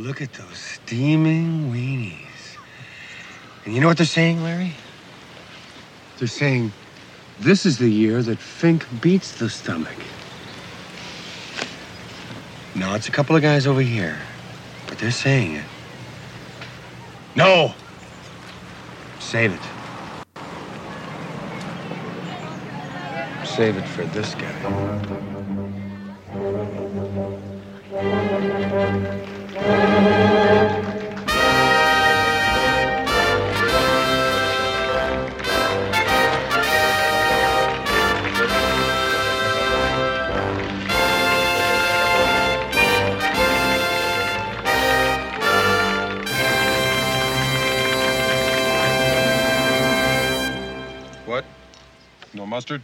Look at those steaming weenies. And you know what they're saying, Larry? They're saying this is the year that Fink beats the stomach. No, it's a couple of guys over here, but they're saying it. No! Save it. Save it for this guy. What? No mustard?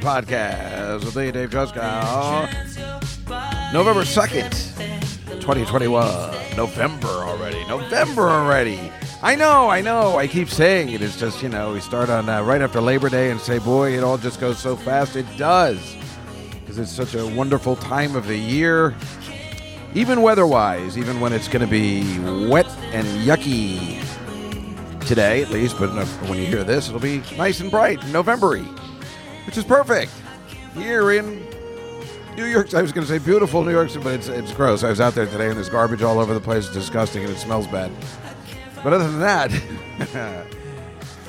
Podcast with me, Dave Juskow. November 2nd, 2021. November already. November already. I know, I know. I keep saying it. It's just, you know, we start on uh, right after Labor Day and say, boy, it all just goes so fast. It does. Because it's such a wonderful time of the year. Even weather wise, even when it's going to be wet and yucky today, at least, but when you hear this, it'll be nice and bright, November which is perfect. Here in New York, I was going to say beautiful New York, City, but it's, it's gross. I was out there today and there's garbage all over the place. It's disgusting and it smells bad. But other than that,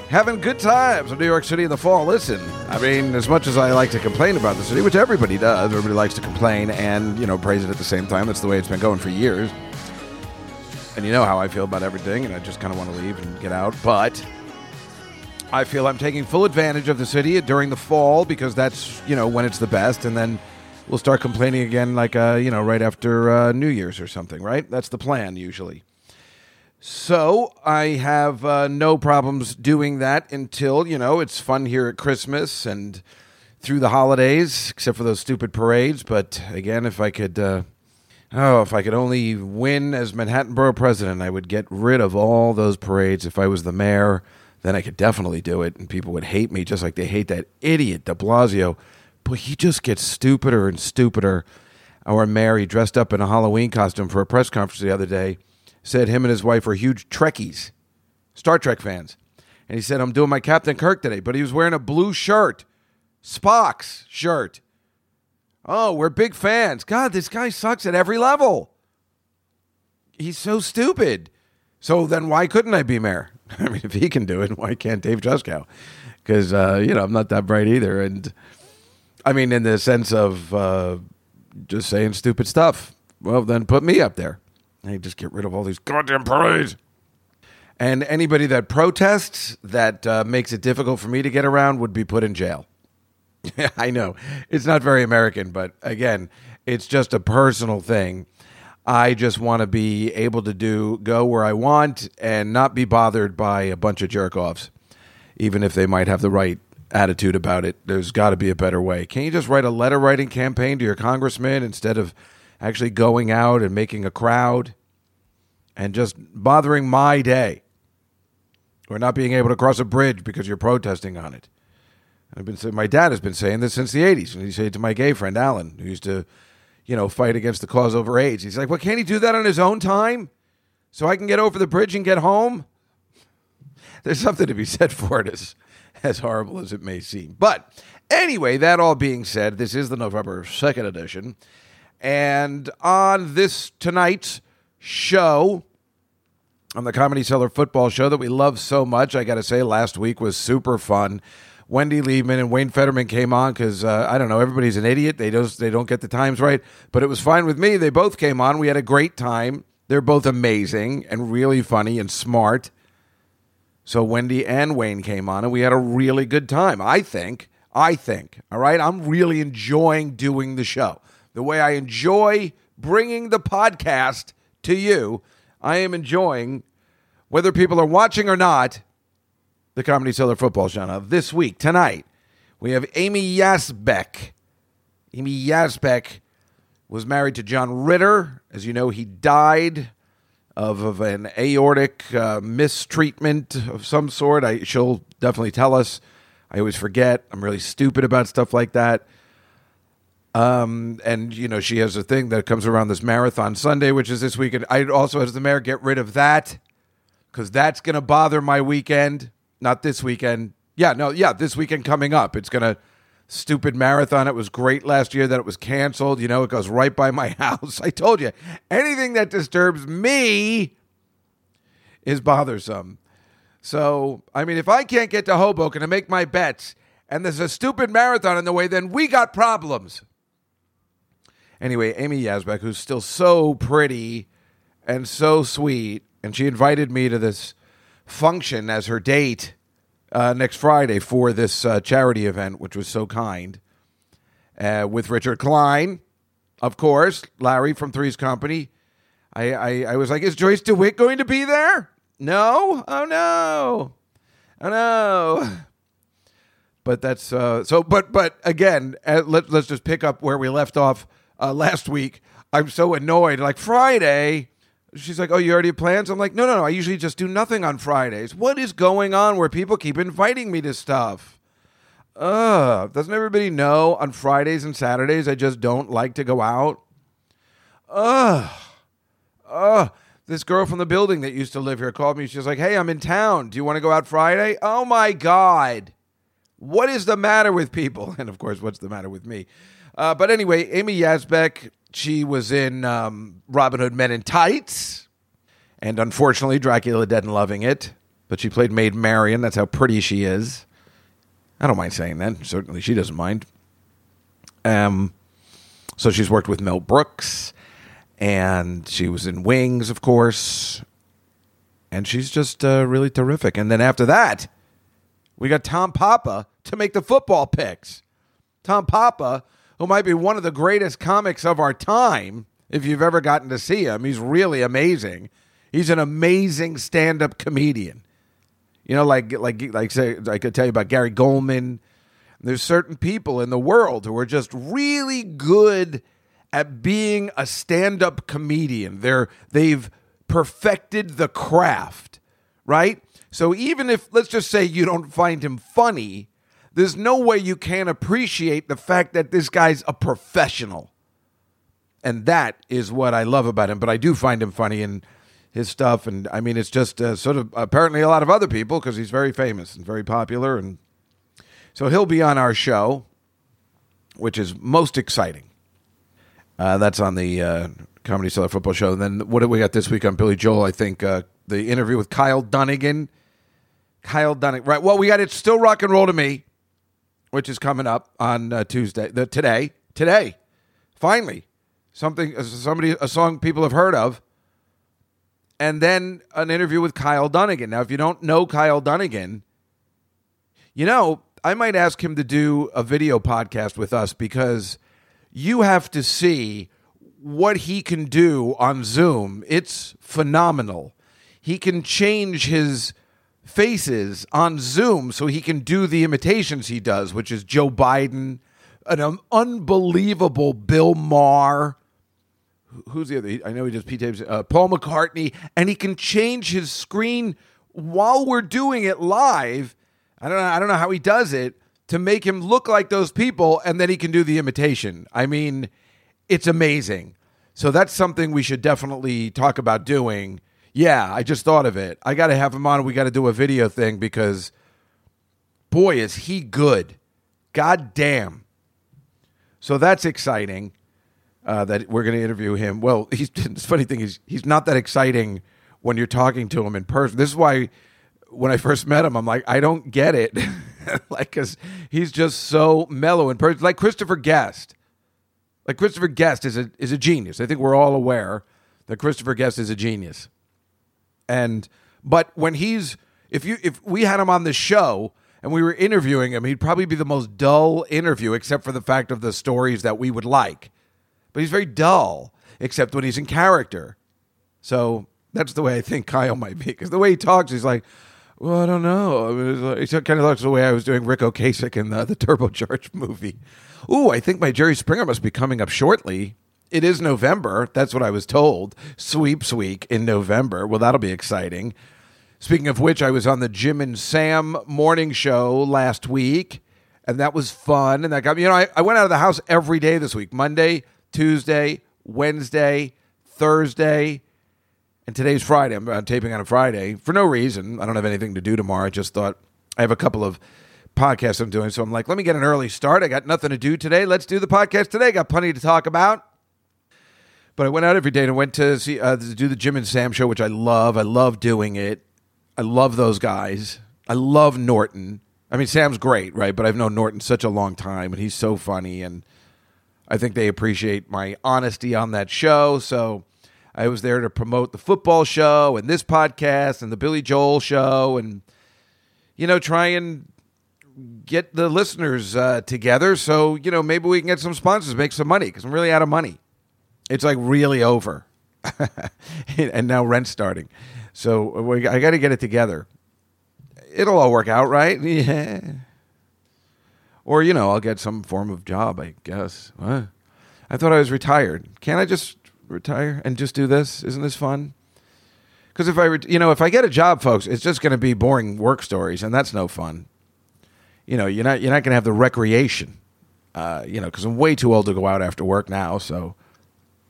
having good times in New York City in the fall. Listen, I mean, as much as I like to complain about the city, which everybody does, everybody likes to complain and, you know, praise it at the same time. That's the way it's been going for years. And you know how I feel about everything, and I just kind of want to leave and get out. But I feel I'm taking full advantage of the city during the fall because that's, you know, when it's the best. And then we'll start complaining again, like, uh, you know, right after uh, New Year's or something, right? That's the plan usually. So I have uh, no problems doing that until, you know, it's fun here at Christmas and through the holidays, except for those stupid parades. But again, if I could, uh, oh, if I could only win as Manhattan Borough President, I would get rid of all those parades. If I was the mayor, then I could definitely do it, and people would hate me just like they hate that idiot De Blasio. But he just gets stupider and stupider. Our he dressed up in a Halloween costume for a press conference the other day, said him and his wife were huge Trekkies, Star Trek fans. And he said, I'm doing my Captain Kirk today, but he was wearing a blue shirt, Spock's shirt. Oh, we're big fans. God, this guy sucks at every level. He's so stupid. So then why couldn't I be mayor? I mean, if he can do it, why can't Dave Juskow? Because, uh, you know, I'm not that bright either. And I mean, in the sense of uh, just saying stupid stuff. Well, then put me up there. Hey, just get rid of all these goddamn parades. And anybody that protests that uh, makes it difficult for me to get around would be put in jail. I know it's not very American, but again, it's just a personal thing. I just want to be able to do go where I want and not be bothered by a bunch of jerk offs, even if they might have the right attitude about it. There's got to be a better way. Can't you just write a letter writing campaign to your congressman instead of actually going out and making a crowd and just bothering my day or not being able to cross a bridge because you're protesting on it? I've been saying, my dad has been saying this since the 80s. And he said to my gay friend Alan, who used to you know, fight against the cause over AIDS. He's like, well, can't he do that on his own time so I can get over the bridge and get home? There's something to be said for it, as, as horrible as it may seem. But anyway, that all being said, this is the November 2nd edition. And on this tonight's show, on the Comedy Cellar football show that we love so much, I got to say, last week was super fun. Wendy Liebman and Wayne Federman came on because uh, I don't know everybody's an idiot. They don't they don't get the times right, but it was fine with me. They both came on. We had a great time. They're both amazing and really funny and smart. So Wendy and Wayne came on, and we had a really good time. I think. I think. All right. I'm really enjoying doing the show. The way I enjoy bringing the podcast to you, I am enjoying whether people are watching or not the Comedy Cellar Football Show. Now, this week, tonight, we have Amy Yasbeck. Amy Yasbeck was married to John Ritter. As you know, he died of, of an aortic uh, mistreatment of some sort. I, she'll definitely tell us. I always forget. I'm really stupid about stuff like that. Um, and you know, she has a thing that comes around this marathon Sunday, which is this weekend. I also, as the mayor, get rid of that because that's going to bother my weekend. Not this weekend. Yeah, no, yeah, this weekend coming up. It's to stupid marathon. It was great last year that it was canceled. You know, it goes right by my house. I told you, anything that disturbs me is bothersome. So, I mean, if I can't get to Hoboken to make my bets and there's a stupid marathon in the way, then we got problems. Anyway, Amy Yasbeck, who's still so pretty and so sweet, and she invited me to this function as her date uh, next Friday for this uh, charity event, which was so kind, uh, with Richard Kline, of course, Larry from Three's Company. I, I, I was like, is Joyce DeWitt going to be there? No? Oh, no. Oh, no. But that's uh, so. But but again, uh, let, let's just pick up where we left off uh, last week. I'm so annoyed. Like Friday, she's like, "Oh, you already have plans?" I'm like, "No, no, no. I usually just do nothing on Fridays. What is going on where people keep inviting me to stuff?" Ugh. Doesn't everybody know on Fridays and Saturdays I just don't like to go out? Ugh. Ugh. This girl from the building that used to live here called me. She's like, "Hey, I'm in town. Do you want to go out Friday?" Oh my god. What is the matter with people? And of course, what's the matter with me? Uh, but anyway, Amy Yasbeck, she was in um, Robin Hood Men in Tights. And unfortunately, Dracula Dead and Loving It. But she played Maid Marian. That's how pretty she is. I don't mind saying that. Certainly, she doesn't mind. Um, so she's worked with Mel Brooks. And she was in Wings, of course. And she's just uh, really terrific. And then after that, we got Tom Papa to make the football picks. Tom Papa, who might be one of the greatest comics of our time, if you've ever gotten to see him. He's really amazing. He's an amazing stand-up comedian. You know, like like like say I could tell you about Gary Gulman. There's certain people in the world who are just really good at being a stand-up comedian. They're they've perfected the craft, right? So even if let's just say you don't find him funny, there's no way you can't appreciate the fact that this guy's a professional. And that is what I love about him. But I do find him funny in his stuff. And I mean, it's just uh, sort of apparently a lot of other people because he's very famous and very popular. And so he'll be on our show, which is most exciting. Uh, that's on the uh, Comedy Cellar Football Show. And then what do we got this week on Billy Joel? I think uh, the interview with Kyle Dunnigan. Kyle Dunnigan. Right. Well, we got It's Still Rock and Roll to Me, which is coming up on uh, Tuesday. The, today. Today. Finally. Something, uh, somebody, a song people have heard of. And then an interview with Kyle Dunnigan. Now, if you don't know Kyle Dunnigan, you know, I might ask him to do a video podcast with us because you have to see what he can do on Zoom. It's phenomenal. He can change his faces on Zoom so he can do the imitations he does, which is Joe Biden, an um, unbelievable Bill Maher. Who's the other? I know he does P tapes. Uh, Paul McCartney, and he can change his screen while we're doing it live. I don't know. I don't know how he does it to make him look like those people, and then he can do the imitation. I mean, it's amazing. So that's something we should definitely talk about doing. Yeah, I just thought of it. I got to have him on. We got to do a video thing because, boy, is he good. God damn. So that's exciting uh, that we're going to interview him. Well, he's the funny thing is he's not that exciting when you're talking to him in person. This is why when I first met him, I'm like, I don't get it, like because he's just so mellow in person, like Christopher Guest. Like Christopher Guest is a is a genius. I think we're all aware that Christopher Guest is a genius. And but when he's if you if we had him on the show and we were interviewing him, he'd probably be the most dull interview except for the fact of the stories that we would like. But he's very dull except when he's in character. So that's the way I think Kyle might be because the way he talks, he's like, well, I don't know. I mean, like, kind of looks the way I was doing Ric Ocasek in the, the Turbocharged movie. Ooh, I think my Jerry Springer must be coming up shortly. It is November. That's what I was told. Sweeps week in November. Well, that'll be exciting. Speaking of which, I was on the Jim and Sam morning show last week, and that was fun. And that got me, you know, I, I went out of the house every day this week Monday, Tuesday, Wednesday, Thursday, and today's Friday. I'm, I'm taping on a Friday for no reason. I don't have anything to do tomorrow. I just thought I have a couple of podcasts I'm doing. So I'm like, let me get an early start. I got nothing to do today. Let's do the podcast today. Got plenty to talk about. But I went out every day and I went to see uh, to do the Jim and Sam show, which I love. I love doing it. I love those guys. I love Norton. I mean, Sam's great, right? But I've known Norton such a long time, and he's so funny, and I think they appreciate my honesty on that show. So I was there to promote the football show and this podcast and the Billy Joel show, and you know, try and get the listeners uh, together. So you know, maybe we can get some sponsors, make some money because I'm really out of money. It's like really over, and now rent's starting. So we, I got to get it together. It'll all work out, right? Yeah. Or you know, I'll get some form of job. I guess. I thought I was retired. Can't I just retire and just do this? Isn't this fun? Because if I, re- you know, if I get a job, folks, it's just going to be boring work stories, and that's no fun. You know, you're not you're not going to have the recreation. Uh, you know, because I'm way too old to go out after work now, so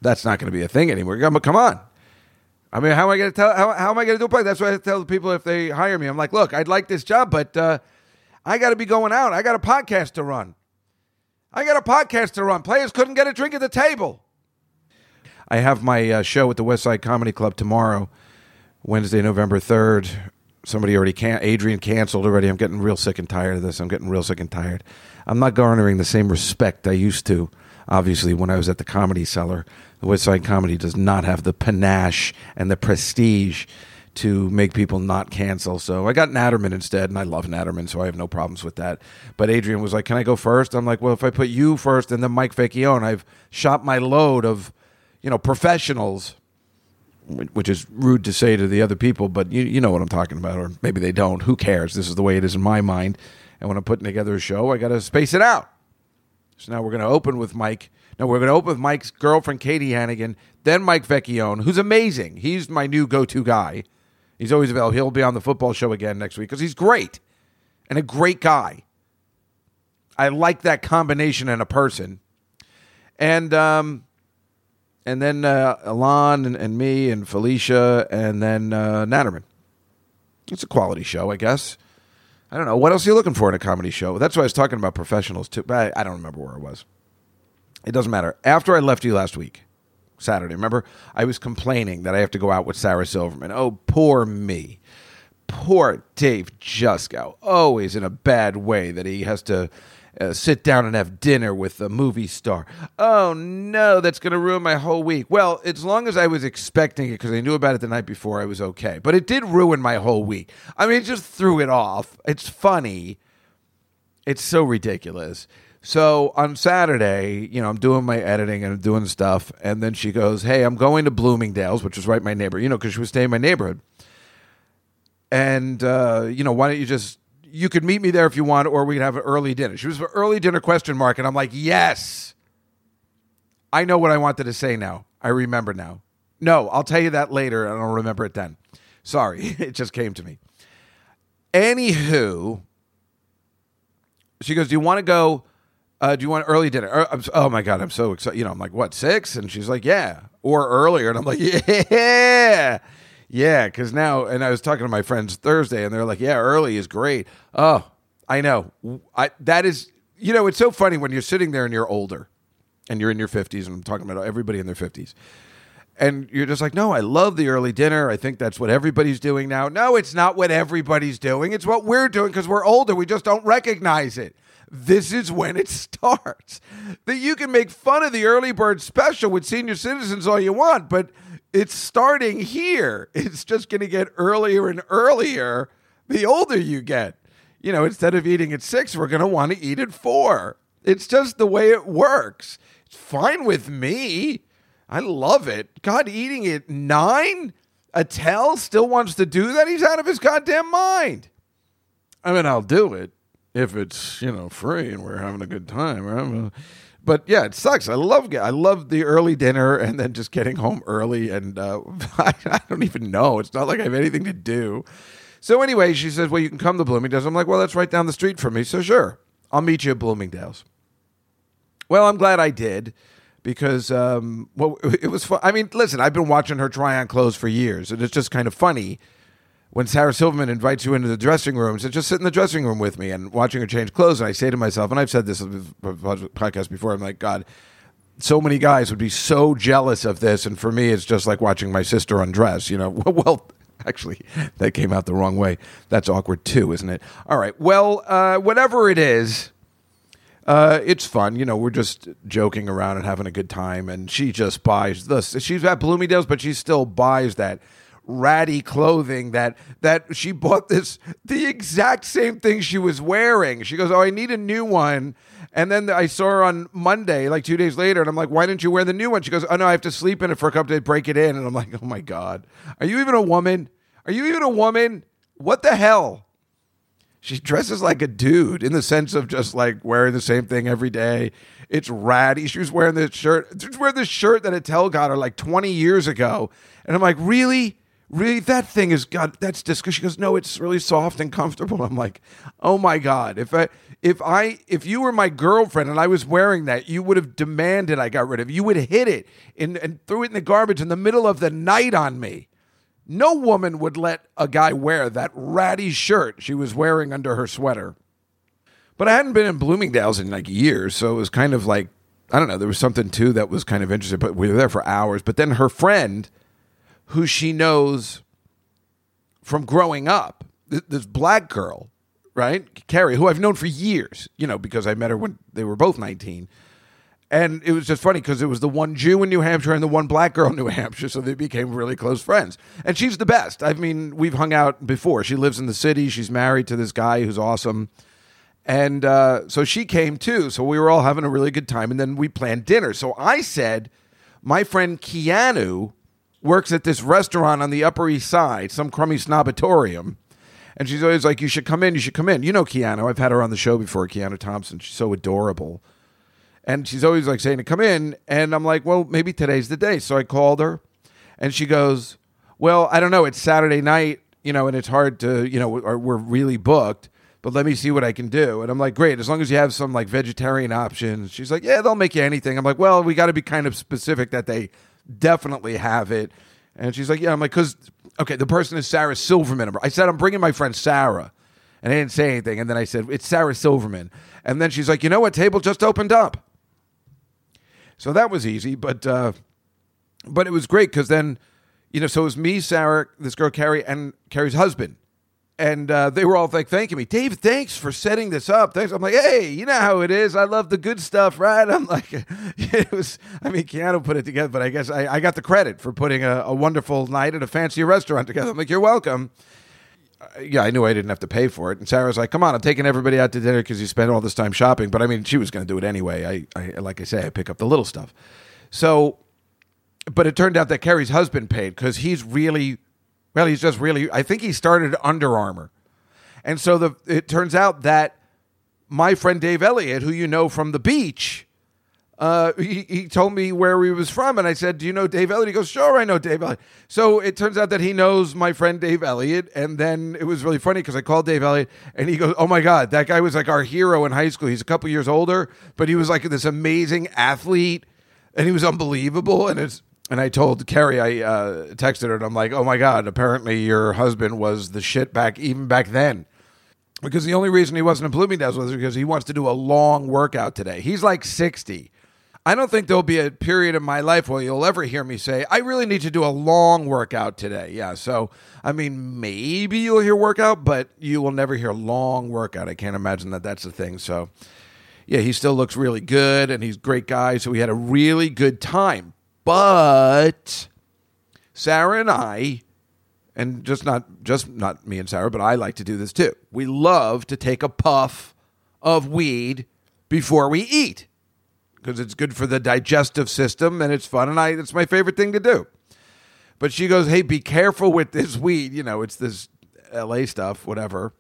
that's not going to be a thing anymore. Come on. I mean, how am I going to tell? How, how am I going to do a it? That's why I tell the people if they hire me. I'm like, look, I'd like this job, but uh, I got to be going out. I got a podcast to run. I got a podcast to run. Players couldn't get a drink at the table. I have my uh, show at the West Side Comedy Club tomorrow, Wednesday, November third. Somebody already can Adrian canceled already. I'm getting real sick and tired of this. I'm getting real sick and tired. I'm not garnering the same respect I used to. Obviously, when I was at the Comedy Cellar, West Side Comedy does not have the panache and the prestige to make people not cancel. So I got Natterman instead, and I love Natterman, so I have no problems with that. But Adrian was like, "Can I go first? I'm like, "Well, if I put you first and then Mike Vecchione, I've shot my load of, you know, professionals." Which is rude to say to the other people, but you you know what I'm talking about, or maybe they don't. Who cares? This is the way it is in my mind. And when I'm putting together a show, I got to space it out. So now we're going to open with Mike. No, we're going to open with Mike's girlfriend, Katie Hannigan, then Mike Vecchione, who's amazing. He's my new go to guy. He's always available. He'll be on the football show again next week because he's great and a great guy. I like that combination in a person. And um, and then uh, Alon and, and me and Felicia and then uh, Natterman. It's a quality show, I guess. I don't know. What else are you looking for in a comedy show? That's why I was talking about professionals too. But I, I don't remember where it was. It doesn't matter. After I left you last week, Saturday, remember, I was complaining that I have to go out with Sarah Silverman. Oh, poor me. Poor Dave Juskow. Always in a bad way that he has to uh, sit down and have dinner with a movie star. Oh, no, that's going to ruin my whole week. Well, as long as I was expecting it because I knew about it the night before, I was okay. But it did ruin my whole week. I mean, it just threw it off. It's funny. It's so ridiculous. So on Saturday, you know, I'm doing my editing and I'm doing stuff, and then she goes, "Hey, I'm going to Bloomingdale's, which is right my neighbor, you know, because she was staying in my neighborhood." And uh, you know, why don't you just you could meet me there if you want, or we could have an early dinner. She was an early dinner question mark, and I'm like, yes. I know what I wanted to say now. I remember now. No, I'll tell you that later, and I'll remember it then. Sorry, it just came to me. Anywho, she goes, Do you want to go uh, do you want early dinner? Uh, oh my god, I'm so excited. You know, I'm like, what six? And she's like, yeah, or earlier. And I'm like, yeah, yeah, because now. And I was talking to my friends Thursday, and they're like, yeah, early is great. Oh, I know. I that is. You know, it's so funny when you're sitting there and you're older, and you're in your 50s, and I'm talking about everybody in their 50s. And you're just like, no, I love the early dinner. I think that's what everybody's doing now. No, it's not what everybody's doing. It's what we're doing because we're older. We just don't recognize it. This is when it starts. That you can make fun of the early bird special with senior citizens all you want, but it's starting here. It's just going to get earlier and earlier the older you get. You know, instead of eating at six, we're going to want to eat at four. It's just the way it works. It's fine with me. I love it. God, eating at nine? Attell still wants to do that? He's out of his goddamn mind. I mean, I'll do it if it's you know free and we're having a good time. Right? But yeah, it sucks. I love I love the early dinner and then just getting home early. And uh, I, I don't even know. It's not like I have anything to do. So anyway, she says, "Well, you can come to Bloomingdale's." I'm like, "Well, that's right down the street from me, so sure, I'll meet you at Bloomingdale's." Well, I'm glad I did because um, well, it was fun. I mean, listen, I've been watching her try on clothes for years, and it's just kind of funny when Sarah Silverman invites you into the dressing room. says, just sit in the dressing room with me and watching her change clothes. And I say to myself, and I've said this on the podcast before, I'm like, God, so many guys would be so jealous of this, and for me, it's just like watching my sister undress. You know, well. Actually, that came out the wrong way. That's awkward too, isn't it? All right. Well, uh, whatever it is, uh, it's fun. You know, we're just joking around and having a good time. And she just buys this. She's at Bloomingdale's, but she still buys that ratty clothing that that she bought this the exact same thing she was wearing. She goes, "Oh, I need a new one." And then I saw her on Monday, like two days later, and I'm like, "Why didn't you wear the new one?" She goes, "Oh no, I have to sleep in it for a couple days, break it in." And I'm like, "Oh my god, are you even a woman? Are you even a woman? What the hell?" She dresses like a dude in the sense of just like wearing the same thing every day. It's ratty. She was wearing this shirt. She was wearing this shirt that Attell got her like 20 years ago. And I'm like, really? Really? That thing is God, that's disgusting. She goes, No, it's really soft and comfortable. I'm like, oh my God. If I if I if you were my girlfriend and I was wearing that, you would have demanded I got rid of it. You would hit it and, and threw it in the garbage in the middle of the night on me. No woman would let a guy wear that ratty shirt she was wearing under her sweater. But I hadn't been in Bloomingdale's in like years, so it was kind of like I don't know. There was something too that was kind of interesting. But we were there for hours. But then her friend, who she knows from growing up, this black girl, right, Carrie, who I've known for years, you know, because I met her when they were both nineteen. And it was just funny because it was the one Jew in New Hampshire and the one black girl in New Hampshire, so they became really close friends. And she's the best. I mean, we've hung out before. She lives in the city. She's married to this guy who's awesome. And uh, so she came too. So we were all having a really good time. And then we planned dinner. So I said, my friend Keanu works at this restaurant on the Upper East Side, some crummy snobatorium. And she's always like, you should come in. You should come in. You know Keanu. I've had her on the show before, Keanu Thompson. She's so adorable. And she's always like saying to come in. And I'm like, well, maybe today's the day. So I called her and she goes, well, I don't know. It's Saturday night, you know, and it's hard to, you know, we're, we're really booked, but let me see what I can do. And I'm like, great. As long as you have some like vegetarian options. She's like, yeah, they'll make you anything. I'm like, well, we got to be kind of specific that they definitely have it. And she's like, yeah. I'm like, because, okay, the person is Sarah Silverman. I said, I'm bringing my friend Sarah. And I didn't say anything. And then I said, it's Sarah Silverman. And then she's like, you know what? Table just opened up. So that was easy, but uh, but it was great because then, you know, so it was me, Sarah, this girl Carrie, and Carrie's husband, and uh, they were all like thanking me, Dave. Thanks for setting this up. Thanks. I'm like, hey, you know how it is. I love the good stuff, right? I'm like, it was. I mean, Keanu put it together, but I guess I, I got the credit for putting a, a wonderful night at a fancy restaurant together. I'm like, you're welcome Uh, yeah, I knew I didn't have to pay for it. And Sarah was like, "Come on, I'm taking everybody out to dinner because you spent all this time shopping." But I mean, she was going to do it anyway. I, I, like I say, I pick up the little stuff. So, but it turned out that Carrie's husband paid because he's really, well, he's just really. I think he started Under Armour, and so the it turns out that my friend Dave Elliott, who you know from the beach, uh, he, he told me where he was from, and I said, "Do you know Dave Elliott?" He goes, "Sure, I know Dave Elliott." So it turns out that he knows my friend Dave Elliott, and then it was really funny because I called Dave Elliott, and he goes, "Oh my god, that guy was like our hero in high school. He's a couple years older, but he was like this amazing athlete, and he was unbelievable." And it's and I told Carrie, I uh, texted her, and I'm like, "Oh my god, apparently your husband was the shit back even back then." because the only reason he wasn't in Bloomingdale's was because he wants to do a long workout today. He's like 60. I don't think there'll be a period in my life where you'll ever hear me say, I really need to do a long workout today. Yeah. So, I mean, maybe you'll hear workout, but you will never hear long workout. I can't imagine that that's the thing. So, yeah, he still looks really good and he's great guy. So, we had a really good time. But Sarah and I, and just not just not me and Sarah, but I like to do this too. We love to take a puff of weed before we eat because it's good for the digestive system and it's fun and I it's my favorite thing to do. But she goes, "Hey, be careful with this weed. You know, it's this LA stuff, whatever."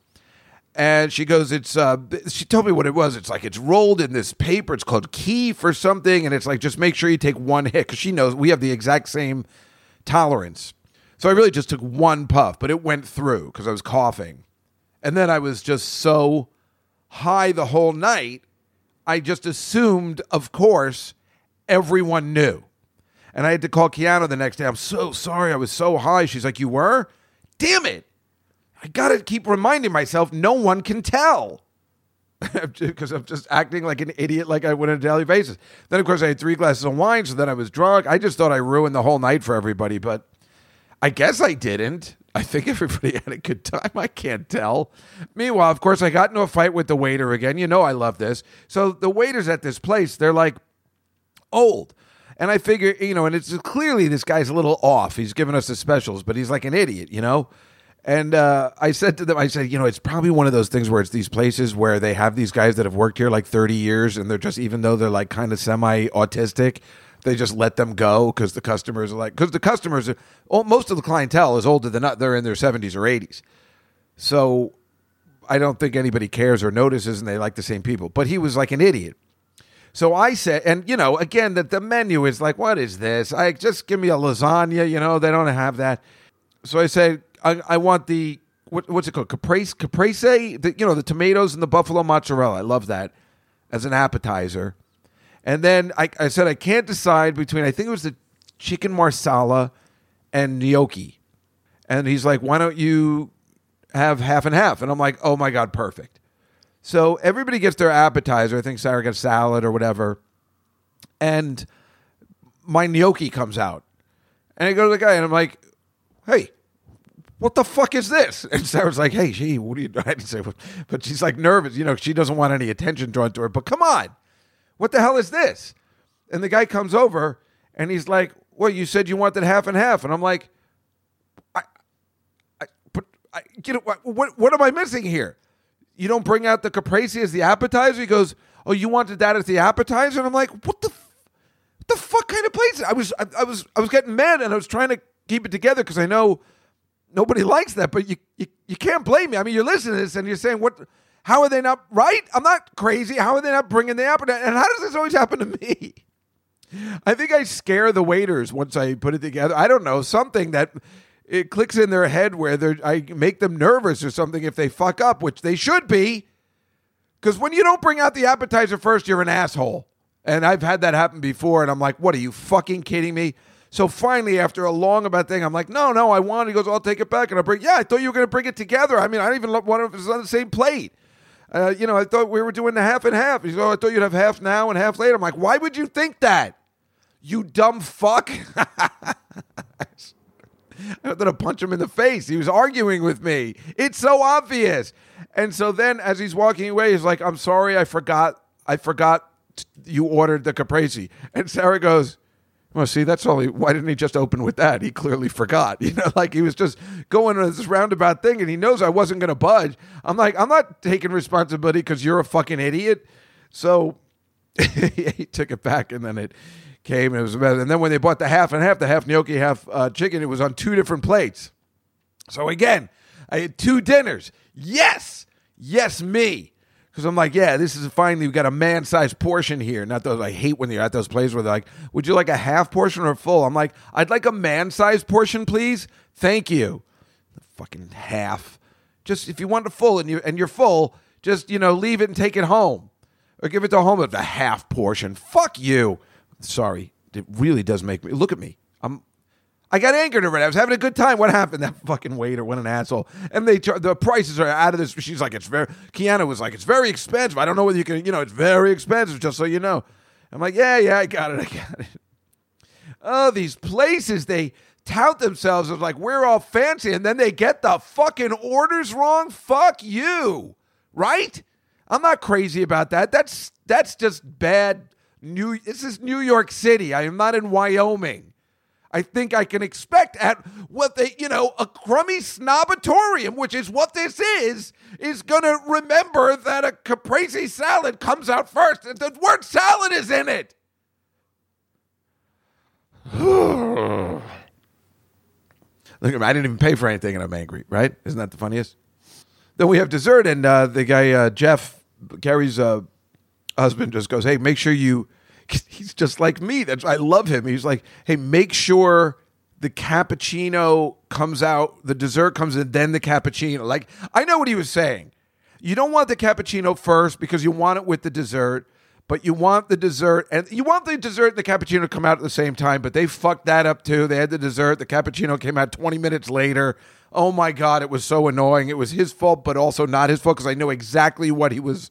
And she goes, "It's." Uh, she told me what it was. It's like it's rolled in this paper. It's called key for something, and it's like just make sure you take one hit because she knows we have the exact same tolerance. So I really just took one puff, but it went through because I was coughing, and then I was just so high the whole night. I just assumed, of course, everyone knew. And I had to call Keanu the next day. I'm so sorry. I was so high. She's like, You were? Damn it. I got to keep reminding myself no one can tell. Because I'm just acting like an idiot like I would on a daily basis. Then, of course, I had three glasses of wine, so then I was drunk. I just thought I ruined the whole night for everybody, but I guess I didn't. I think everybody had a good time. I can't tell. Meanwhile, of course, I got into a fight with the waiter again. You know, I love this. So the waiters at this place, they're like old. And I figure, you know, and it's clearly this guy's a little off. He's giving us the specials, but he's like an idiot, you know? And uh, I said to them, I said, you know, it's probably one of those things where it's these places where they have these guys that have worked here like 30 years and they're just, even though they're like kind of semi autistic, they just let them go because the customers are like, because the customers are, most of the clientele is older than not, they're in their 70s or 80s. So I don't think anybody cares or notices and they like the same people. But he was like an idiot. So I said, and you know, again, that the menu is like, what is this? I just give me a lasagna. You know, they don't have that. So I said, I, I want the what, what's it called? Caprese, caprese. The, you know, the tomatoes and the buffalo mozzarella. I love that as an appetizer. And then I, I said I can't decide between. I think it was the chicken marsala and gnocchi. And he's like, why don't you have half and half? And I'm like, oh my god, perfect. So everybody gets their appetizer. I think Sarah gets salad or whatever. And my gnocchi comes out. And I go to the guy and I'm like, hey, what the fuck is this? And Sarah's like, hey, gee, what are you doing? I didn't say, what- but she's like nervous. You know, she doesn't want any attention drawn to her. But come on, what the hell is this? And the guy comes over and he's like, well, you said you wanted half and half. And I'm like, I, I, but I, you know, what, what, am I missing here? You don't bring out the caprese as the appetizer? He goes, oh, you wanted that as the appetizer? And I'm like, what the, what the fuck kind of place? I was, I, I was, I was getting mad and I was trying to keep it together because I know nobody likes that, but you, you you can't blame me. I mean, you're listening to this and you're saying, "What? How are they not right? I'm not crazy. How are they not bringing the appetite? And how does this always happen to me? I think I scare the waiters once I put it together. I don't know something that it clicks in their head where they I make them nervous or something if they fuck up, which they should be. Because when you don't bring out the appetizer first, you're an asshole. And I've had that happen before, and I'm like, what are you fucking kidding me? So finally, after a long about thing, I'm like, no, no, I want. it." He goes, I'll take it back, and I bring. Yeah, I thought you were going to bring it together. I mean, I don't even want if it's on the same plate. Uh, you know, I thought we were doing the half and half. He's, oh, I thought you'd have half now and half later. I'm like, why would you think that? You dumb fuck. I wanted to punch him in the face. He was arguing with me. It's so obvious. And so then, as he's walking away, he's like, "I'm sorry, I forgot. I forgot you ordered the caprese." And Sarah goes, "Well, see, that's all. He, why didn't he just open with that? He clearly forgot. You know, like he was just going on this roundabout thing, and he knows I wasn't going to budge. I'm like, I'm not taking responsibility because you're a fucking idiot. So he took it back, and then it came, and it was better. And then when they bought the half and half, the half gnocchi, half uh, chicken, it was on two different plates. So again, I had two dinners. Yes, yes, me. Because I'm like, yeah, this is finally we got a man sized portion here. Not those I hate when you're at those places where they're like, would you like a half portion or full? I'm like, I'd like a man sized portion, please. Thank you. The fucking half. Just if you want a full and you and you're full, just you know leave it and take it home, or give it to home with the half portion. Fuck you. Sorry, it really does make me look at me. I'm I got angered already. I was having a good time. What happened? That fucking waiter, what an asshole. And they the prices are out of this. She's like, it's very. Kiana was like, it's very expensive. I don't know whether you can. You know, it's very expensive. Just so you know. I'm like, yeah, yeah, I got it. I got it. Oh, these places they tout themselves as like we're all fancy, and then they get the fucking orders wrong. Fuck you, right? I'm not crazy about that. That's that's just bad. New. This is New York City. I am not in Wyoming. I think I can expect at what they, you know, a crummy snobatorium, which is what this is, is going to remember that a caprese salad comes out first. And The word salad is in it. Look at me. I didn't even pay for anything and I'm angry, right? Isn't that the funniest? Then we have dessert, and uh, the guy, uh, Jeff, Gary's uh, husband, just goes, Hey, make sure you. He's just like me. That's I love him. He's like, Hey, make sure the cappuccino comes out, the dessert comes in, then the cappuccino. Like, I know what he was saying. You don't want the cappuccino first because you want it with the dessert, but you want the dessert and you want the dessert and the cappuccino to come out at the same time, but they fucked that up too. They had the dessert, the cappuccino came out 20 minutes later. Oh my God, it was so annoying. It was his fault, but also not his fault because I know exactly what he was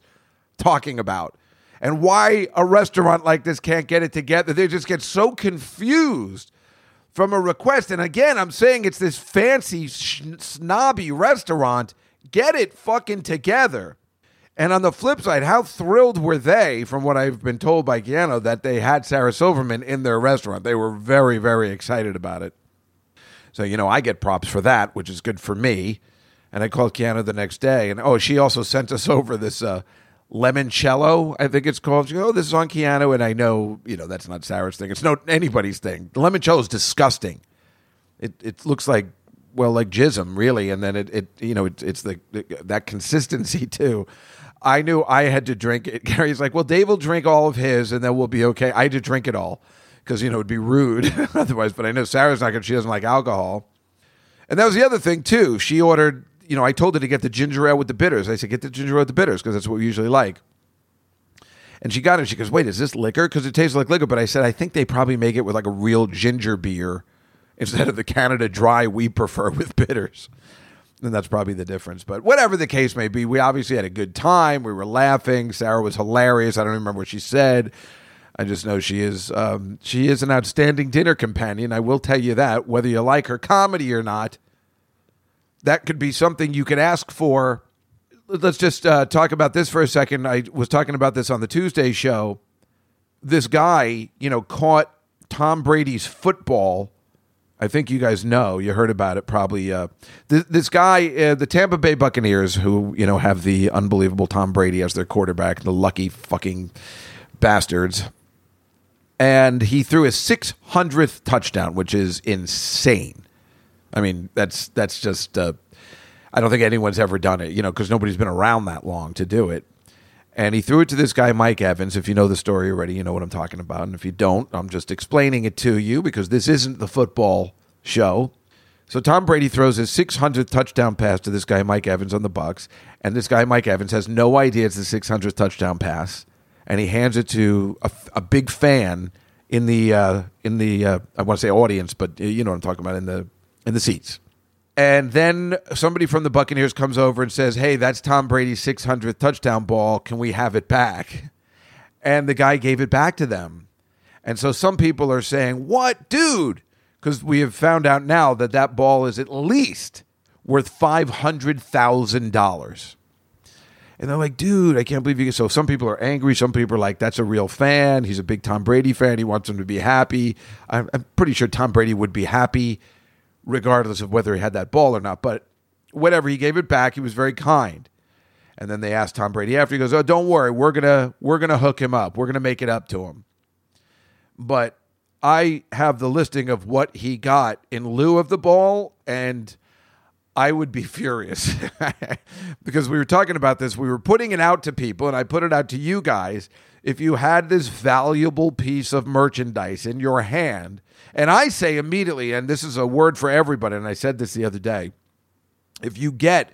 talking about and why a restaurant like this can't get it together. They just get so confused from a request. And again, I'm saying it's this fancy, snobby restaurant. Get it fucking together. And on the flip side, how thrilled were they, from what I've been told by Keanu, that they had Sarah Silverman in their restaurant? They were very, very excited about it. So, you know, I get props for that, which is good for me. And I called Keanu the next day, and oh, she also sent us over this uh, limoncello, I think it's called. Oh, this is on Keanu, and I know, you know, that's not Sarah's thing. It's no anybody's thing. The limoncello is disgusting. It it looks like well, like jism, really, and then it, it you know, it, it's the, that consistency too. I knew I had to drink it. Gary's like, well, Dave will drink all of his, and then we'll be okay. I had to drink it all because you know it'd be rude otherwise. But I know Sarah's not going. To, she doesn't like alcohol, and that was the other thing too. She ordered. You know, I told her to get the ginger ale with the bitters. I said, get the ginger ale with the bitters because that's what we usually like. And she got it. She goes, wait, is this liquor? Because it tastes like liquor. But I said, I think they probably make it with like a real ginger beer instead of the Canada Dry we prefer with bitters. And that's probably the difference. But whatever the case may be, we obviously had a good time. We were laughing. Sarah was hilarious. I don't remember what she said. I just know she is um, she is an outstanding dinner companion. I will tell you that, whether you like her comedy or not. That could be something you could ask for. Let's just uh, talk about this for a second. I was talking about this on the Tuesday show. This guy, you know, caught Tom Brady's football I think you guys know. You heard about it probably. Uh, th- this guy, uh, the Tampa Bay Buccaneers, who you know have the unbelievable Tom Brady as their quarterback, the lucky fucking bastards, and he threw his 600th touchdown, which is insane. I mean, that's that's just. Uh, I don't think anyone's ever done it, you know, because nobody's been around that long to do it. And he threw it to this guy, Mike Evans. If you know the story already, you know what I'm talking about. And if you don't, I'm just explaining it to you because this isn't the football show. So Tom Brady throws his 600th touchdown pass to this guy, Mike Evans, on the Bucks, and this guy, Mike Evans, has no idea it's the 600th touchdown pass, and he hands it to a, a big fan in the uh, in the uh, I want to say audience, but you know what I'm talking about in the in the seats. And then somebody from the Buccaneers comes over and says, Hey, that's Tom Brady's 600th touchdown ball. Can we have it back? And the guy gave it back to them. And so some people are saying, What, dude? Because we have found out now that that ball is at least worth $500,000. And they're like, dude, I can't believe you. So some people are angry. Some people are like, that's a real fan. He's a big Tom Brady fan. He wants him to be happy. I'm, I'm pretty sure Tom Brady would be happy regardless of whether he had that ball or not. But whatever, he gave it back. He was very kind. And then they asked Tom Brady after he goes, "Oh, don't worry, we're gonna we're gonna hook him up. We're gonna make it up to him." But I have the listing of what he got in lieu of the ball, and I would be furious because we were talking about this. We were putting it out to people, and I put it out to you guys. If you had this valuable piece of merchandise in your hand, and I say immediately, and this is a word for everybody, and I said this the other day if you get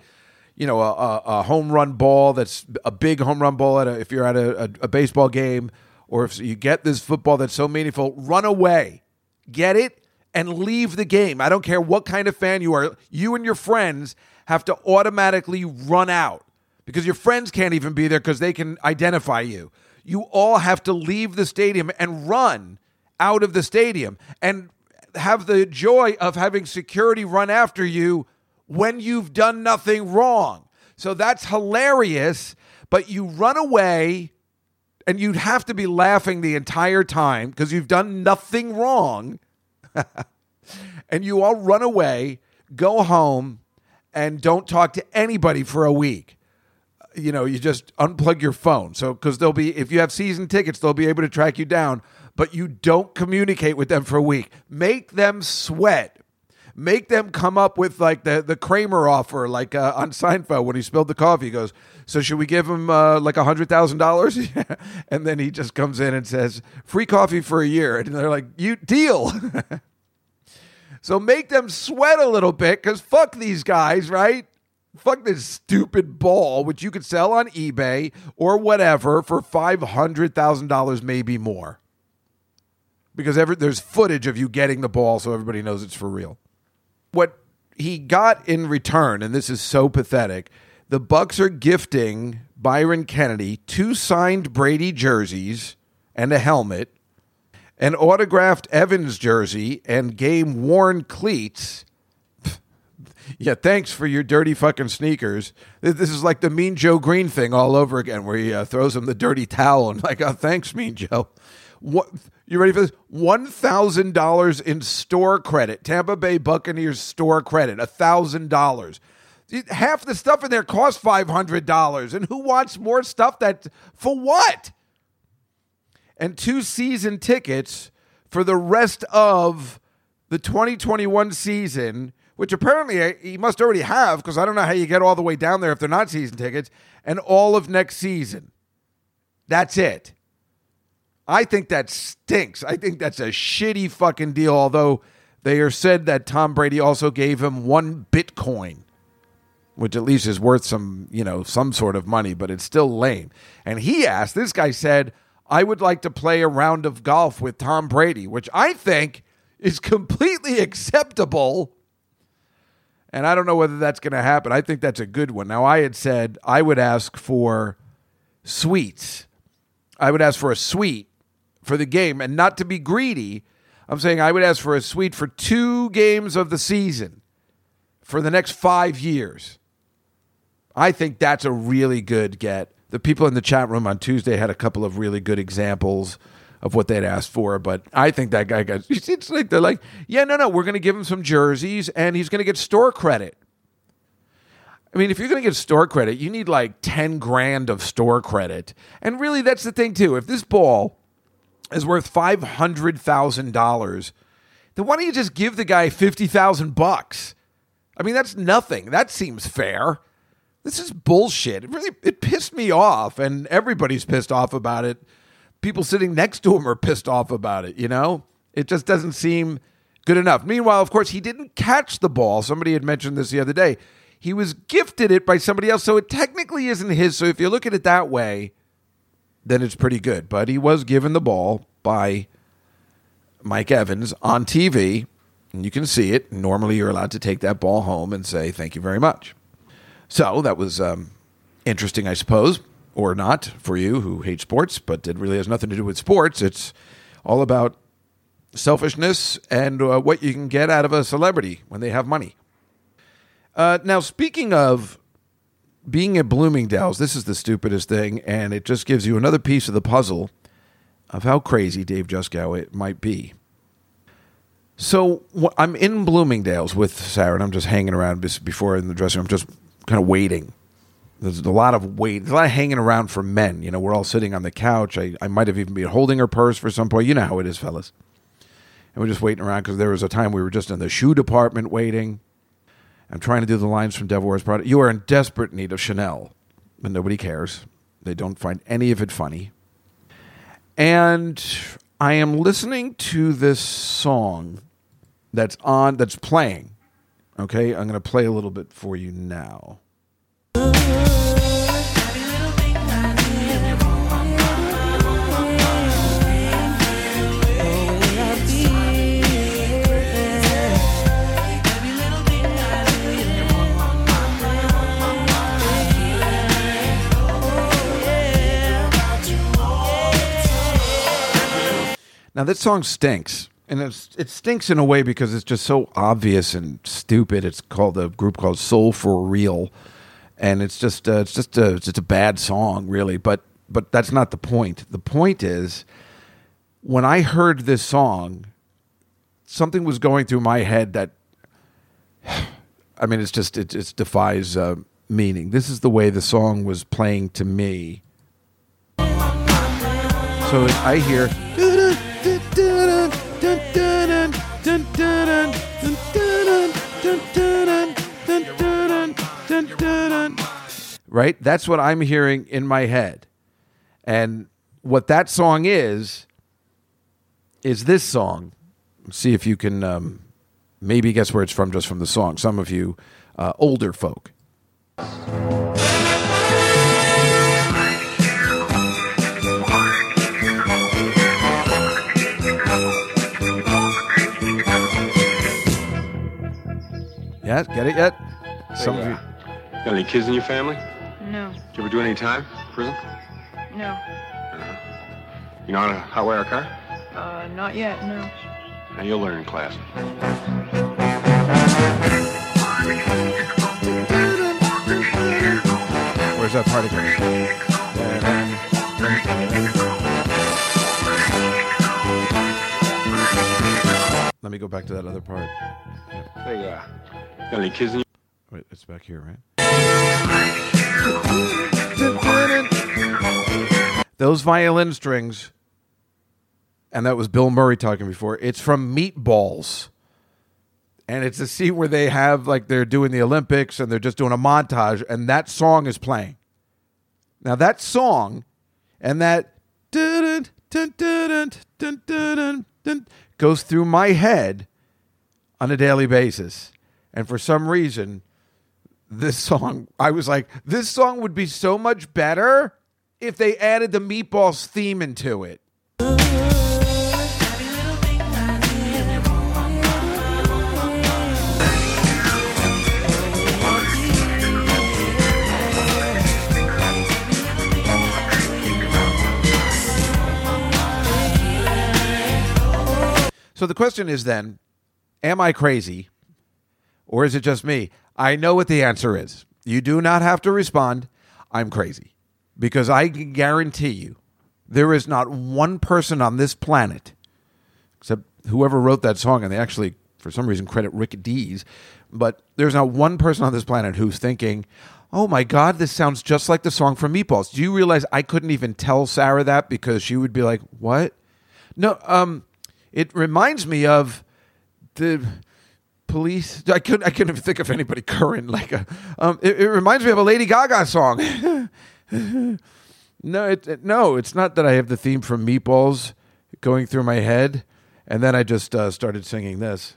you know a, a, home run ball that's a big home run ball at a, if you're at a, a, a baseball game or if you get this football that's so meaningful run away get it and leave the game i don't care what kind of fan you are you and your friends have to automatically run out because your friends can't even be there because they can identify you you all have to leave the stadium and run out of the stadium and have the joy of having security run after you when you've done nothing wrong. So that's hilarious, but you run away and you'd have to be laughing the entire time because you've done nothing wrong. and you all run away, go home, and don't talk to anybody for a week. You know, you just unplug your phone. So, because they'll be, if you have season tickets, they'll be able to track you down, but you don't communicate with them for a week. Make them sweat make them come up with like the the Kramer offer, like uh, on Seinfeld when he spilled the coffee. He goes, "So should we give him uh, like hundred thousand dollars?" And then he just comes in and says, "Free coffee for a year," and they're like, "You deal." so make them sweat a little bit, because fuck these guys, right? Fuck this stupid ball, which you could sell on eBay or whatever for five hundred thousand dollars, maybe more because every, there's footage of you getting the ball so everybody knows it's for real. What he got in return, and this is so pathetic, the Bucs are gifting Byron Kennedy two signed Brady jerseys and a helmet, an autographed Evans jersey, and game worn cleats. Yeah, thanks for your dirty fucking sneakers. This is like the Mean Joe Greene thing all over again, where he uh, throws him the dirty towel and like, oh, thanks, Mean Joe. What you ready for this? One thousand dollars in store credit. Tampa Bay Buccaneers store credit. A thousand dollars. Half the stuff in there costs five hundred dollars, and who wants more stuff? That for what? And two season tickets for the rest of the 2021 season, which apparently uh, he must already have because I don't know how you get all the way down there if they're not season tickets, and all of next season. That's it. I think that stinks. I think that's a shitty fucking deal. Although they are said that Tom Brady also gave him one Bitcoin, which at least is worth some, you know, some sort of money, but it's still lame. And he asked, this guy said, I would like to play a round of golf with Tom Brady, which I think is completely acceptable. And I don't know whether that's going to happen. I think that's a good one. Now, I had said I would ask for suites. I would ask for a suite for the game and not to be greedy. I'm saying I would ask for a suite for two games of the season for the next five years. I think that's a really good get. The people in the chat room on Tuesday had a couple of really good examples of what they'd asked for, but I think that guy got. It's like they're like, yeah, no, no, we're going to give him some jerseys, and he's going to get store credit. I mean, if you're going to get store credit, you need like ten grand of store credit, and really, that's the thing too. If this ball is worth five hundred thousand dollars, then why don't you just give the guy fifty thousand bucks? I mean, that's nothing. That seems fair. This is bullshit. It really it pissed me off, and everybody's pissed off about it. People sitting next to him are pissed off about it. You know, it just doesn't seem good enough. Meanwhile, of course, he didn't catch the ball. Somebody had mentioned this the other day. He was gifted it by somebody else, so it technically isn't his. So if you look at it that way, then it's pretty good. But he was given the ball by Mike Evans on TV, and you can see it. Normally, you're allowed to take that ball home and say, Thank you very much. So that was um, interesting, I suppose, or not for you who hate sports, but it really has nothing to do with sports. It's all about selfishness and uh, what you can get out of a celebrity when they have money. Uh, now, speaking of being at Bloomingdale's, this is the stupidest thing, and it just gives you another piece of the puzzle of how crazy Dave Juskow it might be. So I'm in Bloomingdale's with Sarah, and I'm just hanging around before in the dressing room, just kind of waiting. There's a lot of wait, there's a lot of hanging around for men. You know, we're all sitting on the couch. I, I might have even been holding her purse for some point. You know how it is, fellas. And we're just waiting around because there was a time we were just in the shoe department waiting. I'm trying to do the lines from Devil Wears Prada. You are in desperate need of Chanel, but nobody cares. They don't find any of it funny. And I am listening to this song that's on that's playing. Okay, I'm going to play a little bit for you now. Now this song stinks, and it stinks in a way because it's just so obvious and stupid. It's called a group called Soul for Real, and it's just uh, it's just a it's just a bad song, really. But but that's not the point. The point is when I heard this song, something was going through my head that I mean, it's just it, it defies uh, meaning. This is the way the song was playing to me. So I hear. Right? That's what I'm hearing in my head. And what that song is, is this song. See if you can um, maybe guess where it's from just from the song. Some of you uh, older folk. Yeah, get it yet? Some of you. Got any kids in your family? No, Did you ever do any time? Prison? no, You know how to hotwire a car? uh, not yet, no. Now you'll learn in class. Where's that part again? Let me go back to that other part. Hey, uh, got any kids in your Wait, it's back here, right? Those violin strings, and that was Bill Murray talking before. It's from Meatballs. And it's a scene where they have, like, they're doing the Olympics and they're just doing a montage, and that song is playing. Now, that song and that goes through my head on a daily basis. And for some reason, this song, I was like, this song would be so much better if they added the Meatballs theme into it. So the question is then, am I crazy or is it just me? I know what the answer is. You do not have to respond. I'm crazy. Because I can guarantee you there is not one person on this planet, except whoever wrote that song, and they actually, for some reason, credit Rick Dees, but there's not one person on this planet who's thinking, oh my God, this sounds just like the song from Meatballs. Do you realize I couldn't even tell Sarah that because she would be like, what? No, um, it reminds me of the police. I couldn't. I couldn't even think of anybody current. Like a. Um, it, it reminds me of a Lady Gaga song. no, it, it- no, it's not that I have the theme from Meatballs going through my head, and then I just uh, started singing this.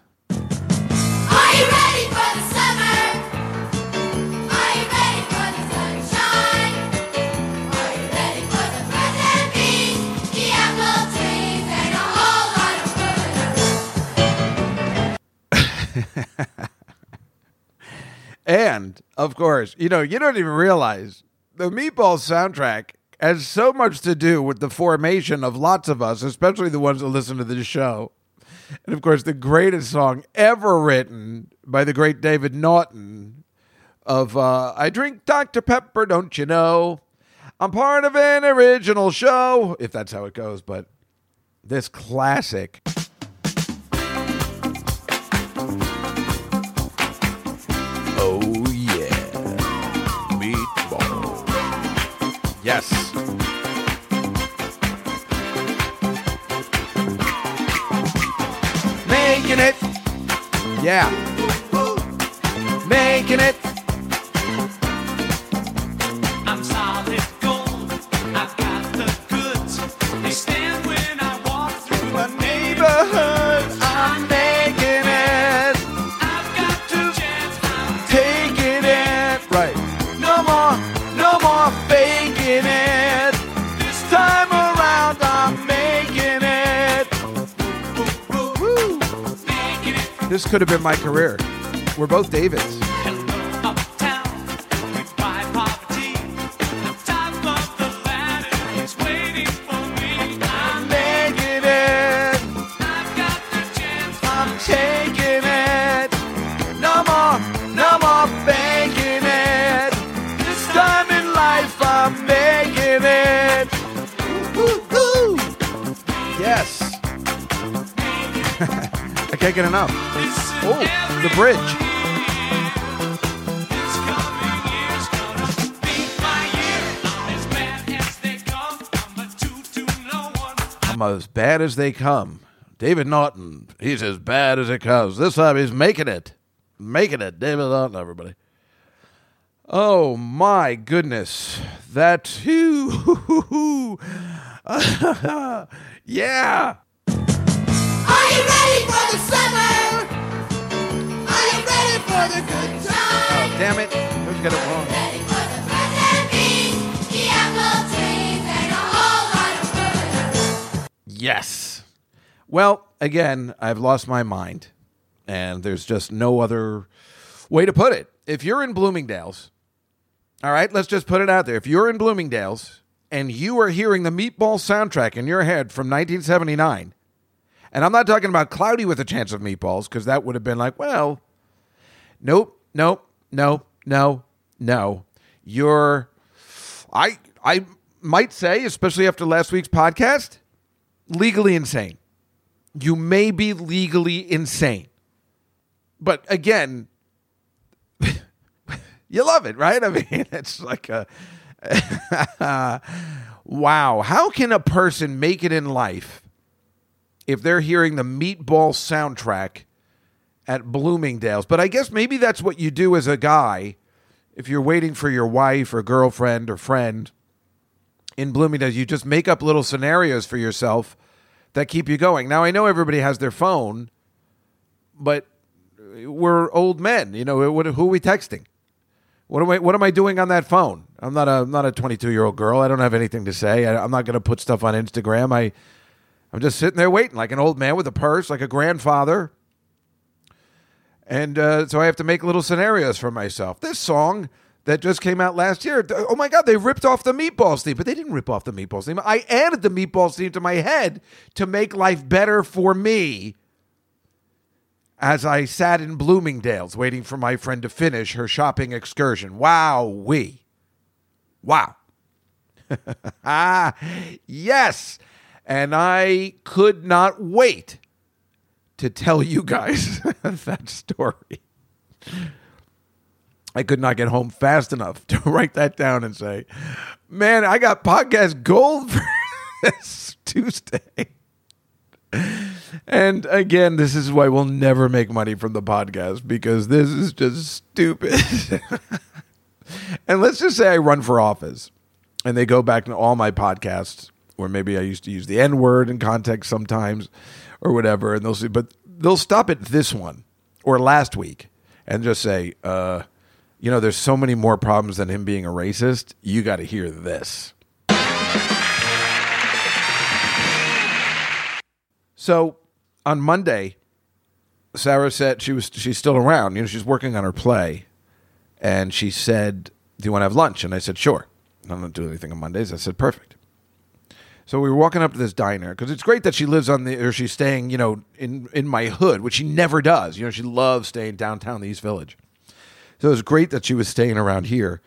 And of course, you know, you don't even realize the Meatballs soundtrack has so much to do with the formation of lots of us, especially the ones that listen to this show. And of course, the greatest song ever written by the great David Naughton of uh, I Drink Dr. Pepper, Don't You Know? I'm part of an original show, if that's how it goes, but this classic. Yes. Making it. Yeah. making it. Time could have been my career. We're both Davids. Yes. I can't get enough. Oh, the bridge. This coming year's gonna be my year. I'm as bad as they come. I'm a two to no one. I'm as bad as they come. David Naughton, he's as bad as it comes. This time he's making it. Making it. David Naughton, everybody. Oh my goodness. That whew, Yeah. Are you ready for the summer? For the good time? Oh, damn it. Let's get it wrong. Ready for the birds the apple trees, and a whole lot of. Yes. Well, again, I've lost my mind, and there's just no other way to put it. If you're in Bloomingdale's, all right, let's just put it out there. If you're in Bloomingdale's and you are hearing the Meatball soundtrack in your head from 1979, and I'm not talking about Cloudy with a Chance of Meatballs, because that would have been like, well, nope, nope, no, no, no. You're, I, I might say, especially after last week's podcast, legally insane. You may be legally insane. But again, you love it, right? I mean, it's like a wow. How can a person make it in life if they're hearing the meatball soundtrack at Bloomingdale's? But I guess maybe that's what you do as a guy if you're waiting for your wife or girlfriend or friend in Bloomingdale's. You just make up little scenarios for yourself that keep you going. Now I know everybody has their phone, but we're old men. You know, who are we texting? What am I? What am I doing on that phone? I'm not a I'm not a 22 year old girl. I don't have anything to say. I, I'm not going to put stuff on Instagram. I I'm just sitting there waiting, like an old man with a purse, like a grandfather. And uh, so I have to make little scenarios for myself. This song that just came out last year. Oh my God, they ripped off the Meatballs theme, but they didn't rip off the Meatballs theme. I added the Meatballs theme to my head to make life better for me as I sat in Bloomingdale's waiting for my friend to finish her shopping excursion. Wow, we. Wow. ah, yes. And I could not wait to tell you guys that story. I could not get home fast enough to write that down and say, man, I got podcast gold for this Tuesday. And again, this is why we'll never make money from the podcast because this is just stupid. and let's just say I run for office and they go back to all my podcasts where maybe I used to use the N word in context sometimes or whatever. And they'll see, but they'll stop at this one or last week and just say, uh, you know, there's so many more problems than him being a racist. You got to hear this. So on Monday, Sarah said she was she's still around. You know, she's working on her play, and she said, "Do you want to have lunch?" And I said, "Sure." I'm not doing anything on Mondays. I said, "Perfect." So we were walking up to this diner because it's great that she lives on the or she's staying, you know, in in my hood, which she never does. You know, she loves staying downtown the East Village. So it was great that she was staying around here.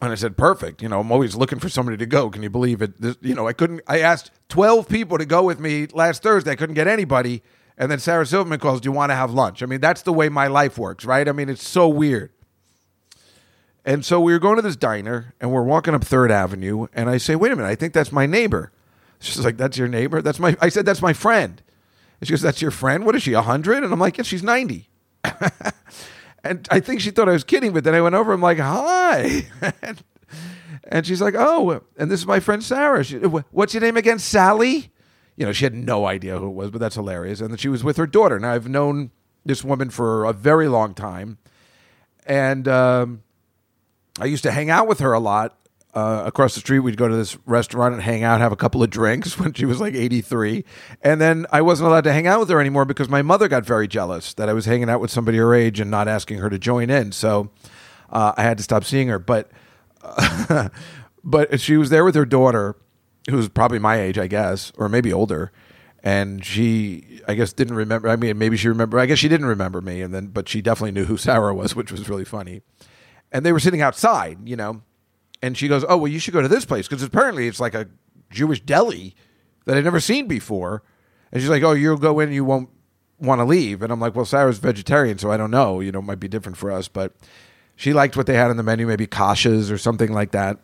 And I said, perfect. You know, I'm always looking for somebody to go. Can you believe it? This, you know, I couldn't, I asked 12 people to go with me last Thursday. I couldn't get anybody. And then Sarah Silverman calls, Do you want to have lunch? I mean, that's the way my life works, right? I mean, it's so weird. And so we were going to this diner and we're walking up Third Avenue. And I say, Wait a minute, I think that's my neighbor. She's like, That's your neighbor? That's my, I said, That's my friend. And she goes, That's your friend? What is she, 100? And I'm like, Yeah, she's 90. And I think she thought I was kidding, but then I went over. And I'm like, "Hi," and, she's like, "Oh," and this is my friend Sarah. She, What's your name again, Sally? You know, she had no idea who it was, but that's hilarious. And then she was with her daughter. Now I've known this woman for a very long time, and um, I used to hang out with her a lot. Uh, across the street, we'd go to this restaurant and hang out, have a couple of drinks when she was like 83. And then I wasn't allowed to hang out with her anymore because my mother got very jealous that I was hanging out with somebody her age and not asking her to join in. So uh, I had to stop seeing her. But, but she was there with her daughter, who was probably my age, I guess, or maybe older. And she, I guess, didn't remember. I mean, maybe she remembered I guess she didn't remember me. And then, but she definitely knew who Sarah was, which was really funny. And they were sitting outside, you know, and she goes, "Oh, well, you should go to this place because apparently it's like a Jewish deli that I'd never seen before." And she's like, "Oh, you'll go in, you won't want to leave." And I'm like, "Well, Sarah's vegetarian, so I don't know. You know, it might be different for us." But she liked what they had on the menu, maybe kashas or something like that,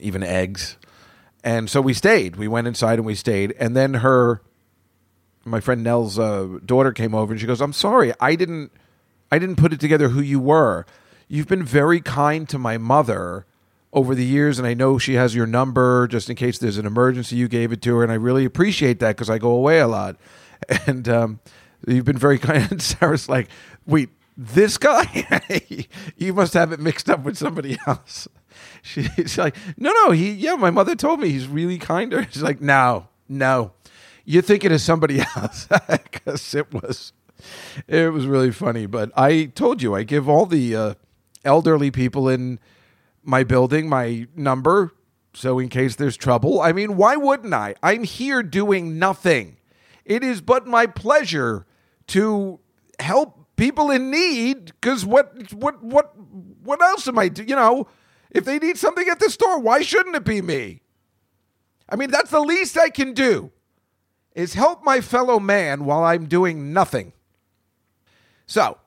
even eggs. And so we stayed. We went inside and we stayed. And then her, my friend Nell's uh, daughter came over and she goes, "I'm sorry, I didn't, I didn't put it together who you were. You've been very kind to my mother over the years, and I know she has your number just in case there's an emergency. You gave it to her, and I really appreciate that because I go away a lot. And um, you've been very kind. And Sarah's like, "Wait, this guy? you must have it mixed up with somebody else." She's like, "No, no, he. Yeah, my mother told me he's really kinder." She's like, "No, no, you're thinking of somebody else because it was." It was really funny, but I told you I give all the uh, elderly people in my building my number so in case there's trouble. I mean, why wouldn't I? I'm here doing nothing. It is but my pleasure to help people in need cuz what what what what else am I do, you know, if they need something at the store, why shouldn't it be me? I mean, that's the least I can do. Is help my fellow man while I'm doing nothing. So,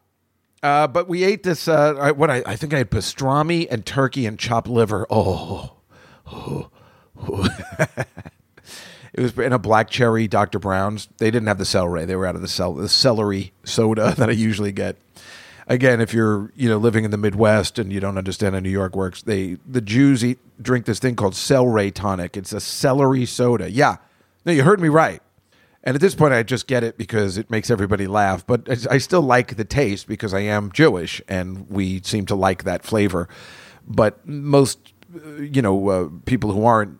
uh, but we ate this. Uh, I- what I, I think I had pastrami and turkey and chopped liver. Oh, oh, oh. it was in a black cherry Dr. Brown's. They didn't have the celery. They were out of the cel- the celery soda that I usually get. Again, if you're you know living in the Midwest and you don't understand how New York works, they the Jews eat drink this thing called celery tonic. It's a celery soda. Yeah, no, you heard me right. And at this point, I just get it because it makes everybody laugh. But I still like the taste because I am Jewish and we seem to like that flavor. But most, uh, you know, uh, people who aren't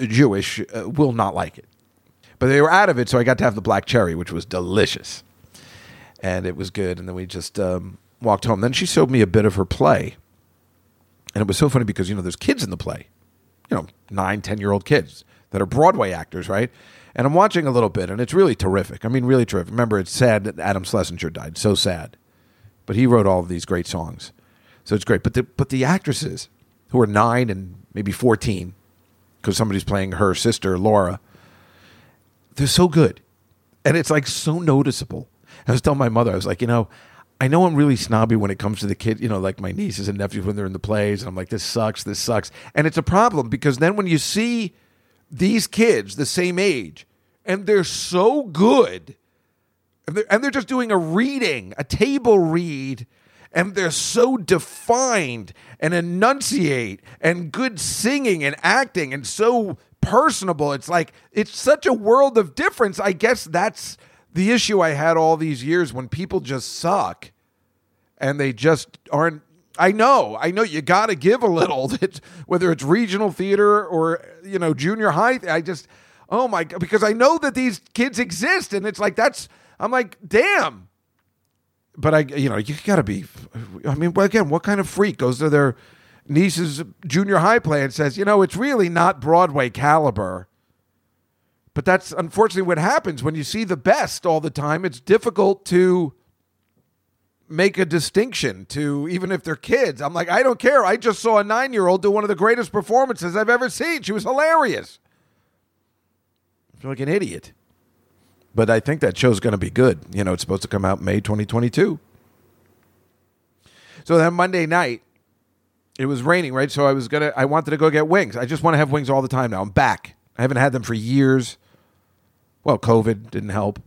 Jewish uh, will not like it. But they were out of it, so I got to have the black cherry, which was delicious. And it was good. And then we just um, walked home. Then she showed me a bit of her play. And it was so funny because, you know, there's kids in the play you know, nine, 10 year old kids that are Broadway actors, right? And I'm watching a little bit, and it's really terrific. I mean, really terrific. Remember, it's sad that Adam Schlesinger died. So sad. But he wrote all of these great songs. So it's great. But the, but the actresses who are nine and maybe 14, because somebody's playing her sister, Laura, they're so good. And it's like so noticeable. I was telling my mother, I was like, you know, I know I'm really snobby when it comes to the kid, you know, like my nieces and nephews when they're in the plays. And I'm like, this sucks, this sucks. And it's a problem because then when you see these kids the same age and they're so good and they're, and they're just doing a reading, a table read, and they're so defined and enunciate and good singing and acting and so personable. It's like it's such a world of difference. I guess that's the issue I had all these years when people just suck and they just aren't. I know, I know. You got to give a little, It's- whether it's regional theater or you know junior high. I just, oh my god, because I know that these kids exist, and it's like that's. I'm like, damn. But I, you know, you got to be. I mean, again, what kind of freak goes to their niece's junior high play and says, you know, it's really not Broadway caliber. But that's unfortunately what happens when you see the best all the time. It's difficult to make a distinction to even if they're kids. I'm like, I don't care. I just saw a nine year old do one of the greatest performances I've ever seen. She was hilarious. I feel like an idiot. But I think that show's going to be good. You know, it's supposed to come out May 2022. So then Monday night, it was raining, right? So I was gonna, I wanted to go get wings. I just want to have wings all the time now. I'm back. I haven't had them for years. Well, COVID didn't help.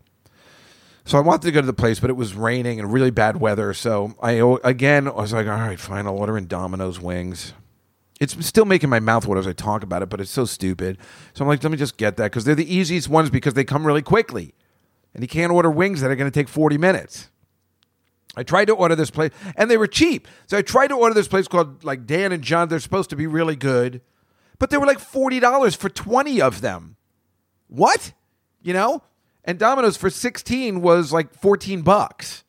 So I wanted to go to the place, but it was raining and really bad weather. So I again I was like, all right, fine, I'll order in Domino's wings. It's still making my mouth water as I talk about it, but it's so stupid. So I'm like, let me just get that because they're the easiest ones because they come really quickly, and you can't order wings that are going to take 40 minutes. I tried to order this place, and they were cheap. So I tried to order this place called like Dan and John. They're supposed to be really good, but they were like forty dollars for twenty of them. What? You know? And Domino's for sixteen was like fourteen bucks.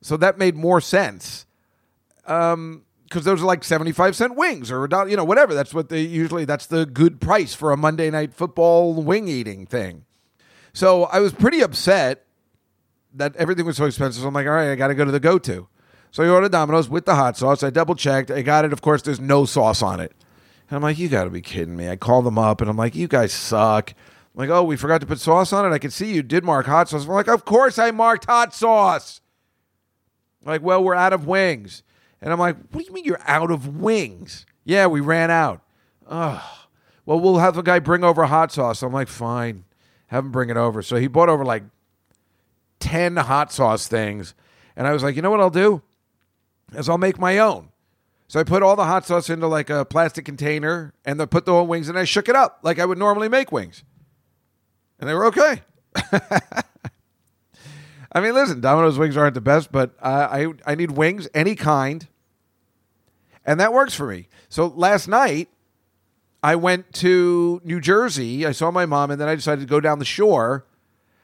So that made more sense. Um, because those are like seventy-five cent wings or you know, whatever. That's what they usually. That's the good price for a Monday night football wing eating thing. So I was pretty upset that everything was so expensive. So I'm like, all right, I got to go to the go to. So I ordered Domino's with the hot sauce. I double checked. I got it. Of course, there's no sauce on it. And I'm like, you got to be kidding me. I called them up and I'm like, you guys suck. Like, oh, we forgot to put sauce on it. I can see you did mark hot sauce. I'm like, of course I marked hot sauce. Like, well, we're out of wings. And I'm like, what do you mean you're out of wings? Yeah, we ran out. Ugh. Well, we'll have the guy bring over hot sauce. I'm like, fine. Have him bring it over. So he brought over like 10 hot sauce things. And I was like, you know what I'll do? Is I'll make my own. So I put all the hot sauce into like a plastic container and then put the whole wings and I shook it up like I would normally make wings. And they were okay. I mean, listen, Domino's wings aren't the best, but I I need wings any kind, and that works for me. So last night, I went to New Jersey. I saw my mom, and then I decided to go down the shore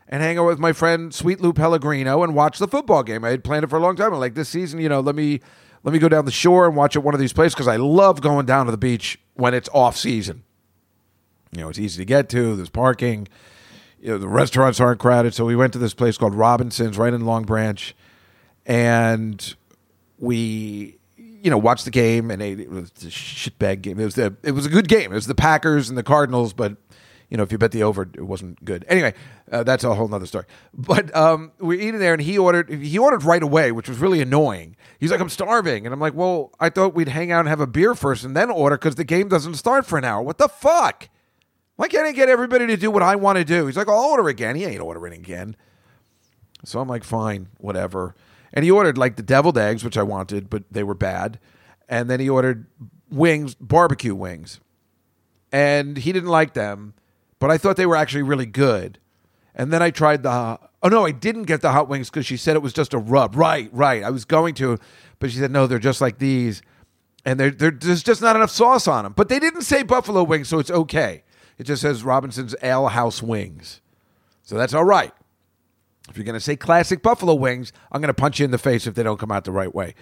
and hang out with my friend Sweet Lou Pellegrino and watch the football game. I had planned it for a long time. I'm like, this season, you know, let me let me go down the shore and watch at one of these places because I love going down to the beach when it's off season. You know, it's easy to get to. There's parking. You know, the restaurants aren't crowded. So we went to this place called Robinson's right in Long Branch, and we, you know, watched the game. And it was a shitbag game. It was the it was a good game. It was the Packers and the Cardinals, but you know, if you bet the over, it wasn't good. Anyway, uh, that's a whole nother story. But um, we're eating there, and he ordered. He ordered right away, which was really annoying. He's like, "I'm starving," and I'm like, "Well, I thought we'd hang out and have a beer first, and then order because the game doesn't start for an hour. What the fuck? Why can't I get everybody to do what I want to do?" He's like, "I'll order again." He ain't ordering again. So I'm like, "Fine, whatever." And he ordered like the deviled eggs, which I wanted, but they were bad. And then he ordered wings, barbecue wings, and he didn't like them but I thought they were actually really good. And then I tried the oh no, I didn't get the hot wings because she said it was just a rub. Right, right. I was going to, but she said no, they're just like these, and they're, they're, there's just not enough sauce on them. But they didn't say buffalo wings, so it's okay. It just says Robinson's Ale House wings, so that's all right. If you're going to say classic buffalo wings, I'm going to punch you in the face if they don't come out the right way.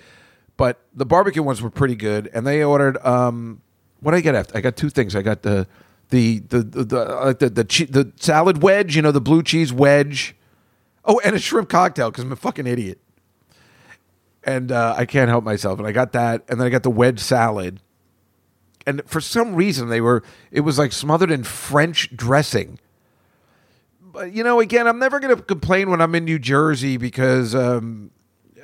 But the barbecue ones were pretty good, and they ordered um, what did I get after? I got two things. I got the the the the the, uh, the, the, the salad wedge, you know, the blue cheese wedge. Oh, and a shrimp cocktail because I'm a fucking idiot, and uh, I can't help myself. And I got that, and then I got the wedge salad. And for some reason, they were it was like smothered in French dressing. But you know, again, I'm never going to complain when I'm in New Jersey because um,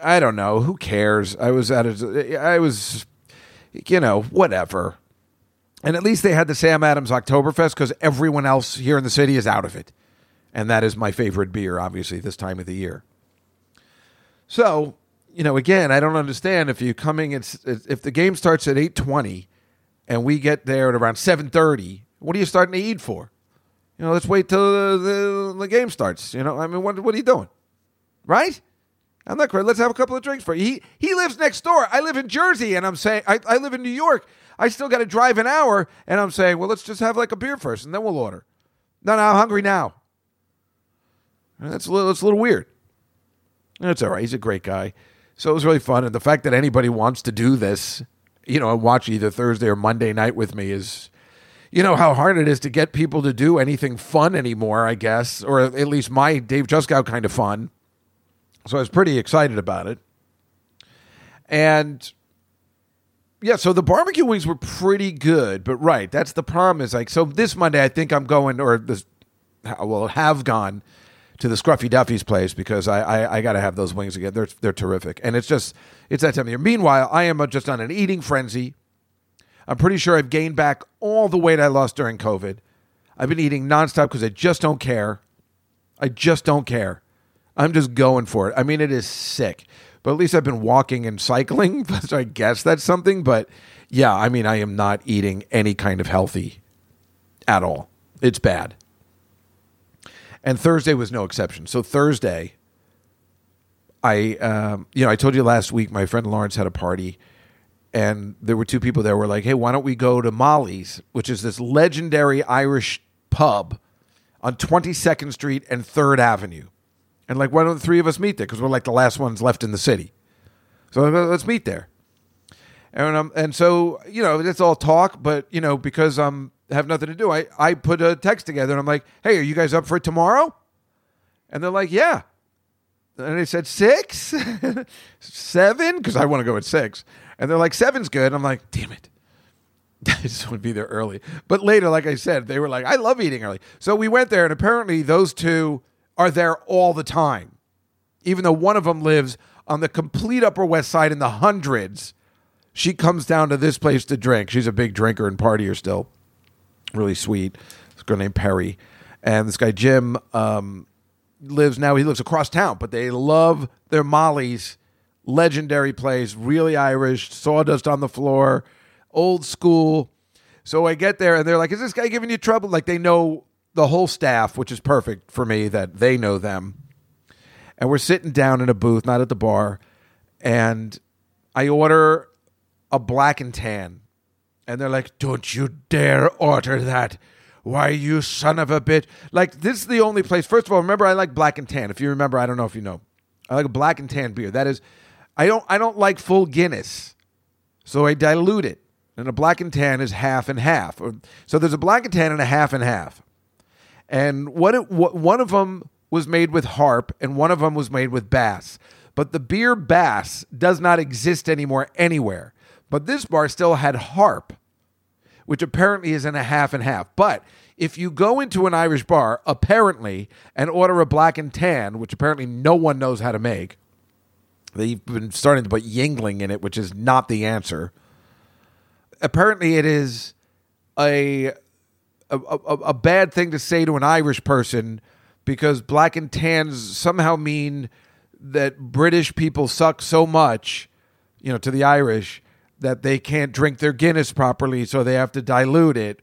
I don't know who cares. I was at a, I was, you know, whatever. And at least they had the Sam Adams Oktoberfest because everyone else here in the city is out of it. And that is my favorite beer, obviously, this time of the year. So, you know, again, I don't understand if you coming it's if the game starts at 8:20 and we get there at around 7:30, what are you starting to eat for? You know, let's wait till the, the, the game starts, you know? I mean, what what are you doing? Right? I'm not crazy. Let's have a couple of drinks for you. He he lives next door. I live in Jersey and I'm saying I, I live in New York. I still got to drive an hour, and I'm saying, well, let's just have like a beer first, and then we'll order. No, no, I'm hungry now. That's a little, that's a little weird. That's all right. He's a great guy. So it was really fun. And the fact that anybody wants to do this, you know, watch either Thursday or Monday night with me is, you know, how hard it is to get people to do anything fun anymore, I guess, or at least my Dave Juskow kind of fun. So I was pretty excited about it. And yeah, so the barbecue wings were pretty good, but right, that's the problem. Is like so this Monday, I think I'm going or this, well, have gone to the Scruffy Duffy's place because I I, I got to have those wings again. They're they're terrific, and it's just it's that time of year. Meanwhile, I am uh, just on an eating frenzy. I'm pretty sure I've gained back all the weight I lost during COVID. I've been eating nonstop because I just don't care. I just don't care. I'm just going for it. I mean, it is sick, but at least I've been walking and cycling, so I guess that's something. But yeah, I mean, I am not eating any kind of healthy at all. It's bad. And Thursday was no exception. So Thursday, I, um, you know, I told you last week my friend Lawrence had a party, and there were two people there. Were like, "Hey, why don't we go to Molly's, which is this legendary Irish pub on Twenty Second Street and Third Avenue?" And like, why don't the three of us meet there? Because we're like the last ones left in the city. So let's meet there. And um, and so you know, it's all talk, but you know, because I'm have nothing to do, I I put a text together and I'm like, "Hey, are you guys up for tomorrow?" And they're like, "Yeah." And they said six, seven, because I want to go at six. And they're like, seven's good. And I'm like, damn it. I just want to be there early. But later, like I said, they were like, I love eating early. So we went there, and apparently those two are there all the time, even though one of them lives on the complete Upper West Side in the hundreds. She comes down to this place to drink. She's a big drinker and partier still. Really sweet. This girl named Perry. And this guy, Jim, um, lives now, he lives across town, but they love their Molly's legendary place, really Irish, sawdust on the floor, old school. So I get there and they're like, Is this guy giving you trouble? Like they know the whole staff, which is perfect for me that they know them. And we're sitting down in a booth, not at the bar. And I order a black and tan. And they're like, Don't you dare order that. Why, you son of a bitch. Like, this is the only place. First of all, remember, I like black and tan. If you remember, I don't know if you know. I like a black and tan beer. That is, I don't, I don't like full Guinness. So I dilute it. And a black and tan is half and half. So there's a black and tan and a half and half. And what, it, what one of them was made with harp and one of them was made with bass. But the beer bass does not exist anymore anywhere. But this bar still had harp, which apparently is in a half and half. But if you go into an Irish bar, apparently, and order a black and tan, which apparently no one knows how to make, they've been starting to put Yuengling in it, which is not the answer. Apparently, it is a a, a, a bad thing to say to an Irish person because black and tans somehow mean that British people suck so much, you know, to the Irish that they can't drink their Guinness properly, so they have to dilute it,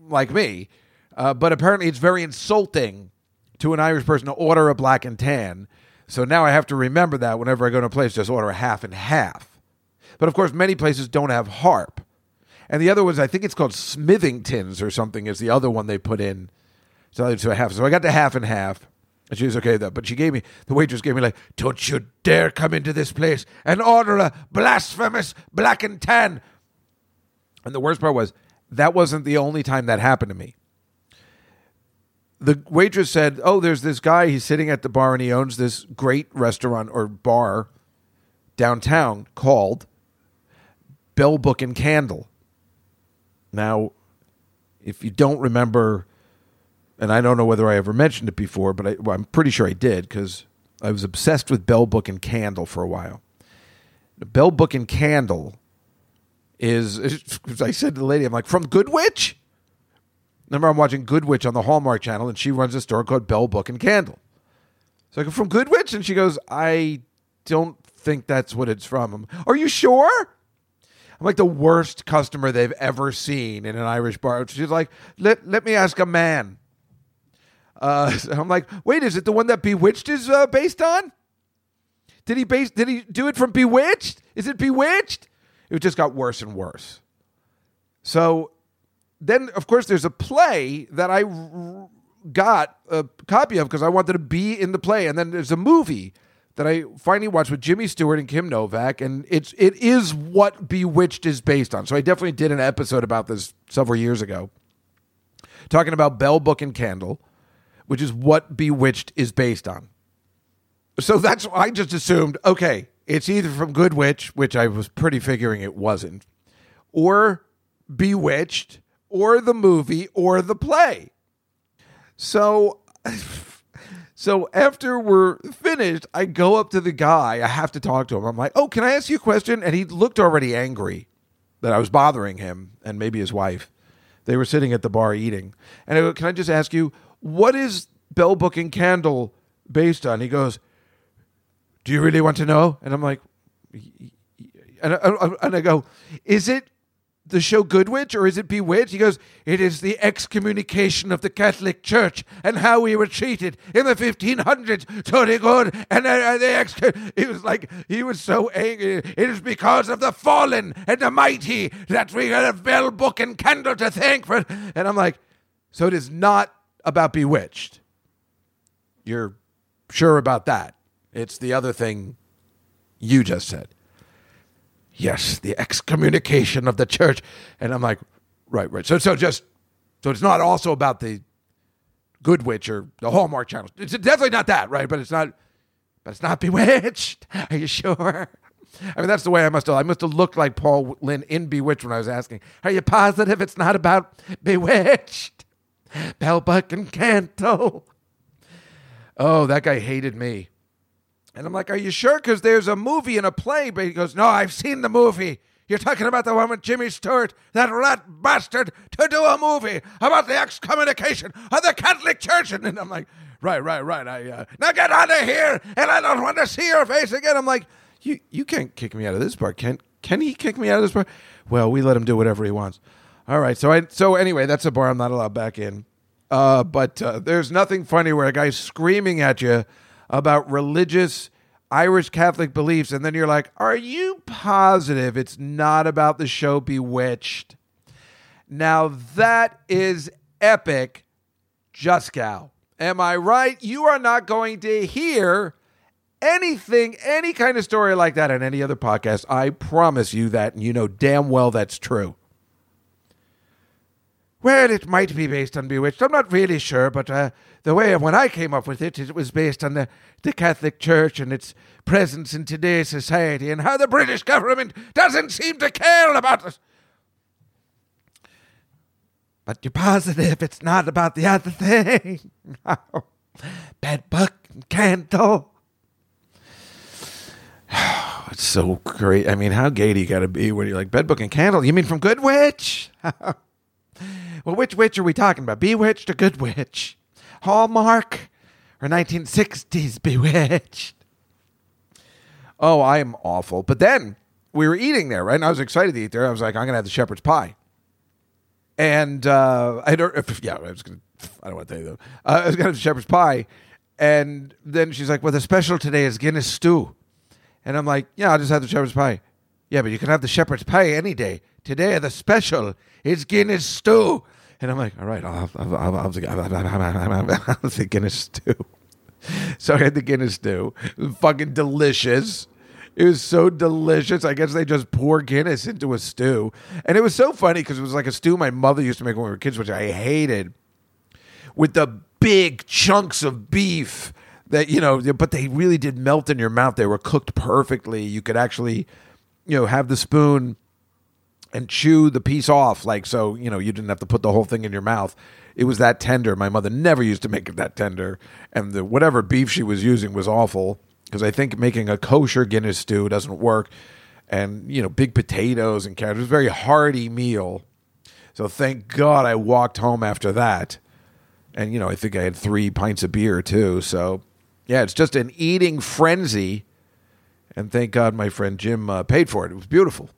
like me. Uh, but apparently, it's very insulting to an Irish person to order a black and tan. So now I have to remember that whenever I go to a place, just order a half and half. But of course, many places don't have harp. And the other was, I think it's called Smithingtons or something, is the other one they put in. So half. So I got the half and half. And she was okay with that. But she gave me, the waitress gave me like, don't you dare come into this place and order a blasphemous black and tan. And the worst part was, that wasn't the only time that happened to me. The waitress said, oh, there's this guy, he's sitting at the bar and he owns this great restaurant or bar downtown called Bell Book and Candle. Now, if you don't remember, and I don't know whether I ever mentioned it before, but I, well, I'm pretty sure I did because I was obsessed with Bell Book and Candle for a while. Bell Book and Candle is, as I said to the lady, I'm like, from Good Witch? Remember, I'm watching Good Witch on the Hallmark Channel, and she runs a store called Bell Book and Candle. So I go, from Good Witch? And she goes, I don't think that's what it's from. I'm, Are you sure? I'm like the worst customer they've ever seen in an Irish bar. She's like, let, let me ask a man. Uh, so I'm like, wait, is it the one that Bewitched is uh, based on? Did he base? Did he do it from Bewitched? Is it Bewitched? It just got worse and worse. So then, of course, there's a play that I got a copy of because I wanted to be in the play, and then there's a movie that I finally watched with Jimmy Stewart and Kim Novak, and it's it is what Bewitched is based on. So I definitely did an episode about this several years ago, talking about Bell Book and Candle, which is what Bewitched is based on. So that's I just assumed okay, it's either from Good Witch, which I was pretty figuring it wasn't, or Bewitched, or the movie, or the play. So so after we're finished, I go up to the guy. I have to talk to him. I'm like, "Oh, can I ask you a question?" And he looked already angry that I was bothering him and maybe his wife. They were sitting at the bar eating. And I go, "Can I just ask you what is Bell Book and Candle based on? He goes, Do you really want to know? And I'm like, and I, and I go, Is it the show Good Witch or is it Bewitched? He goes, It is the excommunication of the Catholic Church and how we were treated in the 1500s. Tony Good and uh, the ex. He was like, he was so angry. It is because of the fallen and the mighty that we a bell, book, and candle to thank for. And I'm like, So it is not about Bewitched. You're sure about that? It's the other thing you just said yes, the excommunication of the church. And I'm like, right, right. So, so just, so it's not also about the Good Witch or the Hallmark channel. It's definitely not that, right? But it's not, but it's not Bewitched. Are you sure? I mean, that's the way I must have. I must have looked like Paul Lynde in Bewitched when I was asking. Are you positive it's not about Bewitched? Bellbuck and Cantle. Oh, that guy hated me. And I'm like, Are you sure? Because there's a movie and a play. But he goes, No, I've seen the movie. You're talking about the one with Jimmy Stewart, that rat bastard, to do a movie about the excommunication of the Catholic Church. And I'm like, Right, right, right. I uh, now get out of here, and I don't want to see your face again. I'm like, You you can't kick me out of this part. Can can he kick me out of this part? Well, we let him do whatever he wants. All right. So I so anyway, that's a bar I'm not allowed back in. Uh, but uh, there's nothing funny where a guy's screaming at you about religious Irish Catholic beliefs, and then you're like, "Are you positive it's not about the show Bewitched?" Now that is epic, Juskow. Am I right? You are not going to hear anything, any kind of story like that on any other podcast. I promise you that, and you know damn well that's true. Well, it might be based on Bewitched. I'm not really sure, but uh, the way when I came up with it, it was based on the, the Catholic Church and its presence in today's society and how the British government doesn't seem to care about us. But you're positive it's not about the other thing. Bed buck and candle. It's so great. I mean, how gay do you got to be when you're like bed book and candle? You mean from Good Witch? Well, which witch are we talking about? Bewitched or Good Witch? Hallmark or 1960s Bewitched? Oh, I am awful. But then we were eating there, right? And I was excited to eat there. I was like, I'm going to have the shepherd's pie. And uh, I don't, yeah, I was going to, I don't want to tell you though. Uh, I was going to have the shepherd's pie. And then she's like, well, the special today is Guinness stew. And I'm like, yeah, I'll just have the shepherd's pie. Yeah, but you can have the shepherd's pie any day. Today, the special is Guinness stew. And I'm like, all right, I'll have, I'll, I'll, I'll, I'll have the Guinness stew. So I had the Guinness stew. Fucking delicious. It was so delicious. I guess they just pour Guinness into a stew. And it was so funny because it was like a stew my mother used to make when we were kids, which I hated, with the big chunks of beef that, you know, but they really did melt in your mouth. They were cooked perfectly. You could actually, you know, have the spoon and chew the piece off like so you know you didn't have to put the whole thing in your mouth. It was that tender. My mother never used to make it that tender. And the whatever beef she was using was awful because i think making a kosher guinness stew doesn't work. And you know big potatoes and carrots it was a very hearty meal. So thank god i walked home after that. And you know i think i had three pints of beer too. So yeah it's just an eating frenzy. And thank god my friend jim uh, paid for it. It was beautiful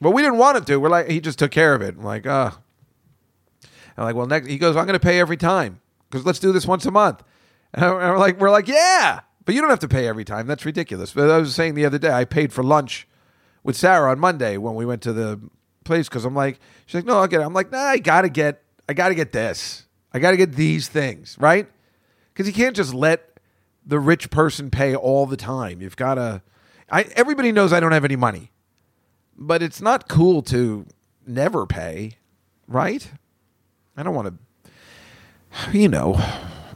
but we didn't want it to. We're like, he just took care of it. I'm like, ah. I'm like, well, next. He goes, I'm going to pay every time because let's do this once a month. And we're like, we're like, yeah, but you don't have to pay every time. That's ridiculous. But I was saying the other day, I paid for lunch with Sarah on Monday when we went to the place because I'm like, she's like, no, I'll get it. I'm like, nah, I gotta get, I gotta get this. I gotta get these things, right? Because you can't just let the rich person pay all the time. You've got to. I everybody knows I don't have any money but it's not cool to never pay, right? I don't want to, you know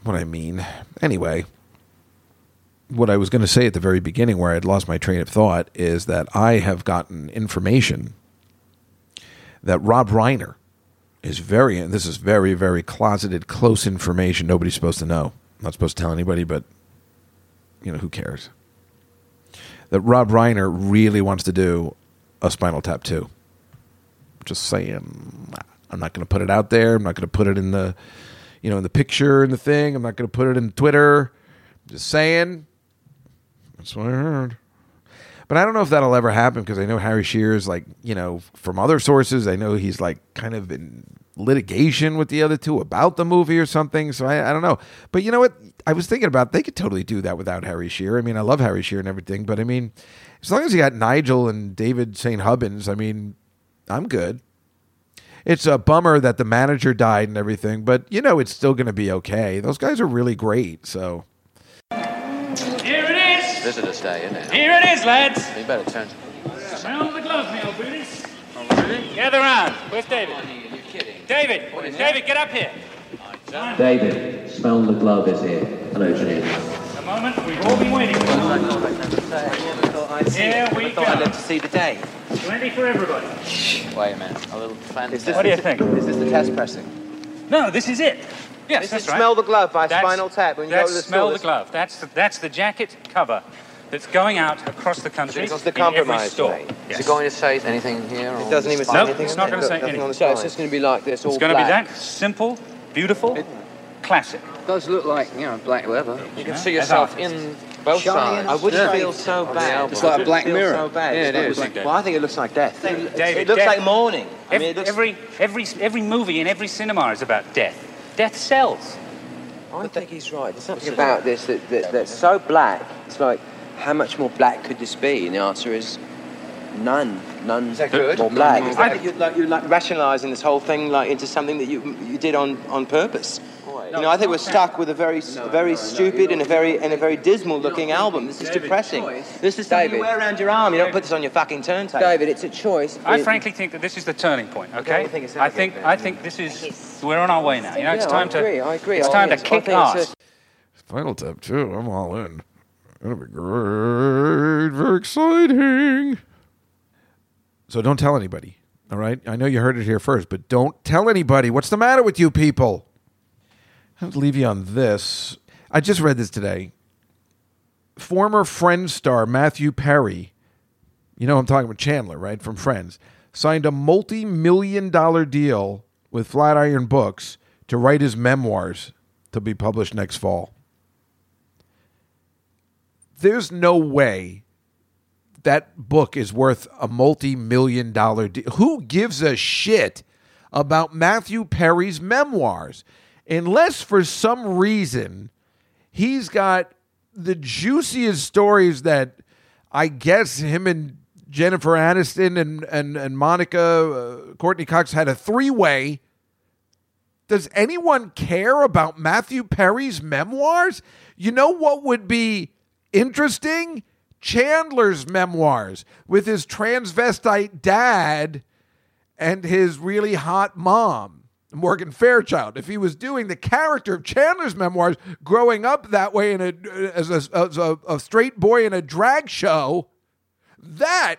what I mean. Anyway, what I was going to say at the very beginning, where I'd lost my train of thought, is that I have gotten information that Rob Reiner is very, and this is very, very closeted, close information nobody's supposed to know. I'm not supposed to tell anybody, but, you know, who cares? That Rob Reiner really wants to do a Spinal Tap 2. Just saying. I'm not going to put it out there. I'm not going to put it in the, you know, in the picture in the thing. I'm not going to put it in Twitter. Just saying. That's what I heard. But I don't know if that'll ever happen because I know Harry Shearer's like, you know, from other sources, I know he's like kind of in litigation with the other two about the movie or something. So I, I don't know. But you know what? I was thinking about they could totally do that without Harry Shearer. I mean, I love Harry Shearer and everything, but I mean, as long as you got Nigel and David St. Hubbins, I mean, I'm good. It's a bummer that the manager died and everything, but you know it's still going to be okay. Those guys are really great. So Here it is. Visitor stay, isn't it? Here it is, lads. You better turn. Smell the glove, me old booties. Oh, really? Gather round. Where's David? You're kidding. David. David, get up here. David, smell the glove is here. Hello, Jeanine. A moment. We've all been waiting for this. Here we go. I'd live to see the day. Plenty for everybody. Wait a minute. A little fantastic. What do you think? Is this the test pressing? No, this is it. Yes, This that's is right. Smell the Glove by That's- Spinal Tap. When you that's go to the Smell the. Glove. That's the, that's the jacket cover that's going out across the country It's the in every compromise, store. mate. Yes. Is it going to say anything here? It doesn't even say Nope, anything. it's not there. gonna say Look, anything. on the So it's just going to be like this, all It's going to be that simple, beautiful, classic. does look like, you know, black leather. You can see yourself in both sides. I wouldn't Yeah. feel so bad. It's like a black mirror. So bad. Yeah, It's it not like- Well, I think it looks like death. David, it looks death- like mourning. I Every, mean, it looks, every, every, every movie in every cinema is about death. Death sells. I think he's right. There's something about this that, that, that's so black. It's like, how much more black could this be? And the answer is none. None that good? more black. None. I think you're like, you're like rationalising this whole thing like into something that you you did on, on purpose. You know, I think we're stuck with a very, a very stupid and a very and a very dismal looking album. This is depressing. This is something you David. wear around your arm. You don't put this on your fucking turntable. David, it's a choice. I It- frankly think that this is the turning point. Okay, don't think it's I think I think this is we're on our way now. You know, it's Yeah, time I agree, to I agree. it's oh, I time to think it's- I kick think it's ass. Spinal Tap too. I'm all in. That'll be great. Very exciting. So don't tell anybody. All right. I know you heard it here first, but don't tell anybody. What's the matter with you people? I have to leave you on this. I just read this today. Former Friends star Matthew Perry, you know I'm talking about Chandler, right, from Friends, signed a multi million dollar deal with Flatiron Books to write his memoirs to be published next fall. There's no way that book is worth a multi million dollar deal. Who gives a shit about Matthew Perry's memoirs? Unless for some reason he's got the juiciest stories that I guess him and Jennifer Aniston and, and, and Monica, uh, Courteney Cox had a three way. Does anyone care about Matthew Perry's memoirs? You know what would be interesting? Chandler's memoirs with his transvestite dad and his really hot mom, Morgan Fairchild. If he was doing the character of Chandler's memoirs, growing up that way in a as a, as a, a straight boy in a drag show, that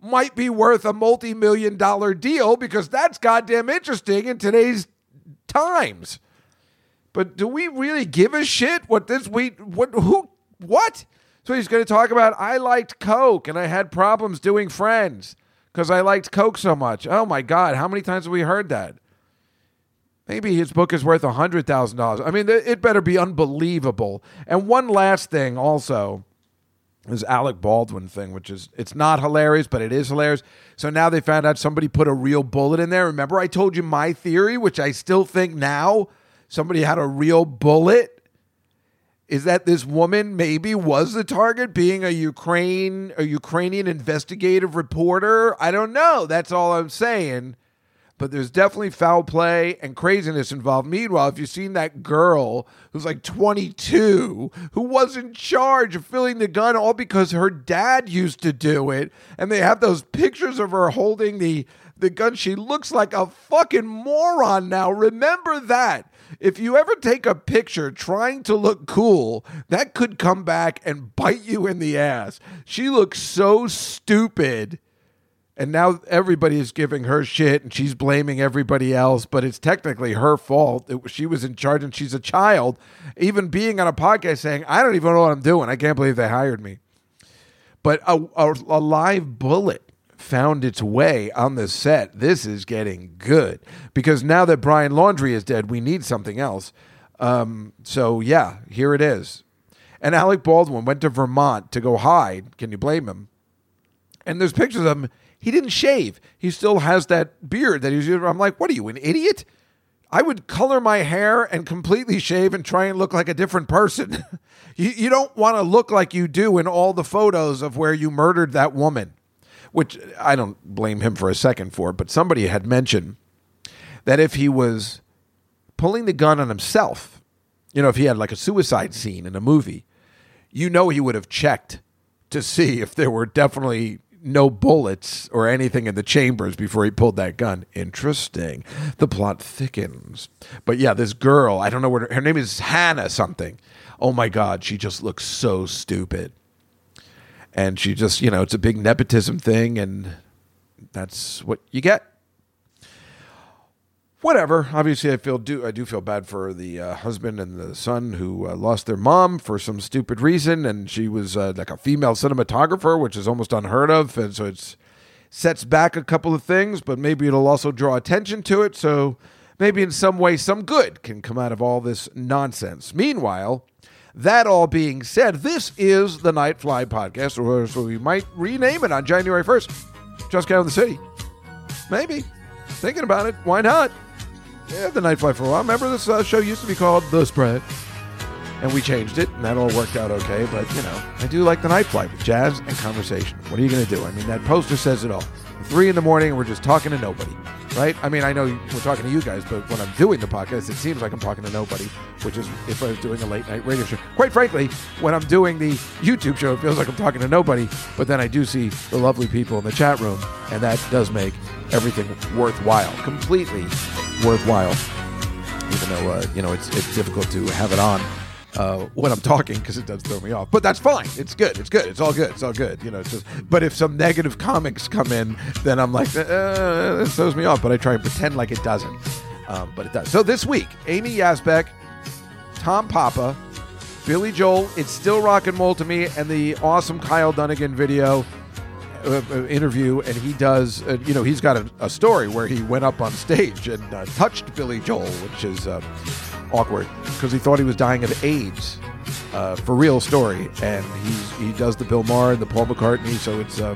might be worth a multi-million dollar deal because that's goddamn interesting in today's times. But do we really give a shit what this we what who what? So he's going to talk about I liked Coke and I had problems doing friends because I liked Coke so much. Oh my God, how many times have we heard that? Maybe his book is worth $100,000. I mean, it better be unbelievable. And one last thing also is Alec Baldwin thing, which is it's not hilarious, but it is hilarious. So now they found out somebody put a real bullet in there. Remember, I told you my theory, which I still think now somebody had a real bullet. Is that this woman maybe was the target, being a Ukraine a Ukrainian investigative reporter? I don't know. That's all I'm saying. But there's definitely foul play and craziness involved. Meanwhile, if you've seen that girl who's like 22, who was in charge of filling the gun all because her dad used to do it, and they have those pictures of her holding the the gun, she looks like a fucking moron now. Remember that. If you ever take a picture trying to look cool, that could come back and bite you in the ass. She looks so stupid. And now everybody is giving her shit and she's blaming everybody else, but it's technically her fault. It, she was in charge and she's a child. Even being on a podcast saying, I don't even know what I'm doing. I can't believe they hired me. But a, a, a live bullet found its way on the set. This is getting good because now that Brian Laundrie is dead, we need something else. Um, so, yeah, here it is. And Alec Baldwin went to Vermont to go hide. Can you blame him? And there's pictures of him. He didn't shave. He still has that beard that he was using. I'm like, what are you, an idiot? I would color my hair and completely shave and try and look like a different person. you, you don't want to look like you do in all the photos of where you murdered that woman, which I don't blame him for a second for, but somebody had mentioned that if he was pulling the gun on himself, you know, if he had like a suicide scene in a movie, you know he would have checked to see if there were definitely no bullets or anything in the chambers before he pulled that gun. Interesting. The plot thickens. But yeah, this girl, I don't know what her, her name is Hannah something. Oh my God, she just looks so stupid. And she just, you know, it's a big nepotism thing, and that's what you get whatever. Obviously, I feel do I do feel bad for the uh, husband and the son who uh, lost their mom for some stupid reason, and she was uh, like a female cinematographer, which is almost unheard of, and so it's sets back a couple of things, but maybe it'll also draw attention to it. So maybe in some way, some good can come out of all this nonsense. Meanwhile. That all being said, this is the Nightfly podcast, or so we might rename it on January 1st. Just Count the City. Maybe. Thinking about it. Why not? Yeah, the Night Flight for a while. Remember this uh, show used to be called The Spread? And we changed it, and that all worked out okay. But, you know, I do like the Night Flight with jazz and conversation. What are you going to do? I mean, that poster says it all. Three in the morning, we're just talking to nobody, right? I mean, I know we're talking to you guys, but when I'm doing the podcast, it seems like I'm talking to nobody, which is if I was doing a late night radio show. Quite frankly, when I'm doing the YouTube show, it feels like I'm talking to nobody, but then I do see the lovely people in the chat room, and that does make everything worthwhile, completely worthwhile. Even though uh, you know it's it's difficult to have it on uh, when I'm talking because it does throw me off. But that's fine. It's good. It's good. It's all good. It's all good. You know. It's just. But if some negative comics come in, then I'm like, uh, it throws me off. But I try and pretend like it doesn't. Um, but it does. So this week, Amy Yasbeck, Tom Papa, Billy Joel, It's Still Rock and Roll to Me, and the awesome Kyle Dunnigan video uh, uh, interview. And he does, uh, you know, he's got a, a story where he went up on stage and uh, touched Billy Joel, which is uh, awkward because he thought he was dying of AIDS. Uh, for real story, and he's he does the Bill Maher and the Paul McCartney, so it's uh,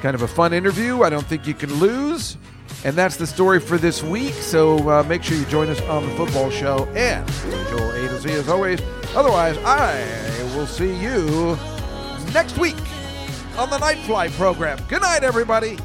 kind of a fun interview. I don't think you can lose. And that's the story for this week. So uh, make sure you join us on the football show and Joel A to Z as always. Otherwise, I will see you next week on the Night Fly program. Good night, everybody.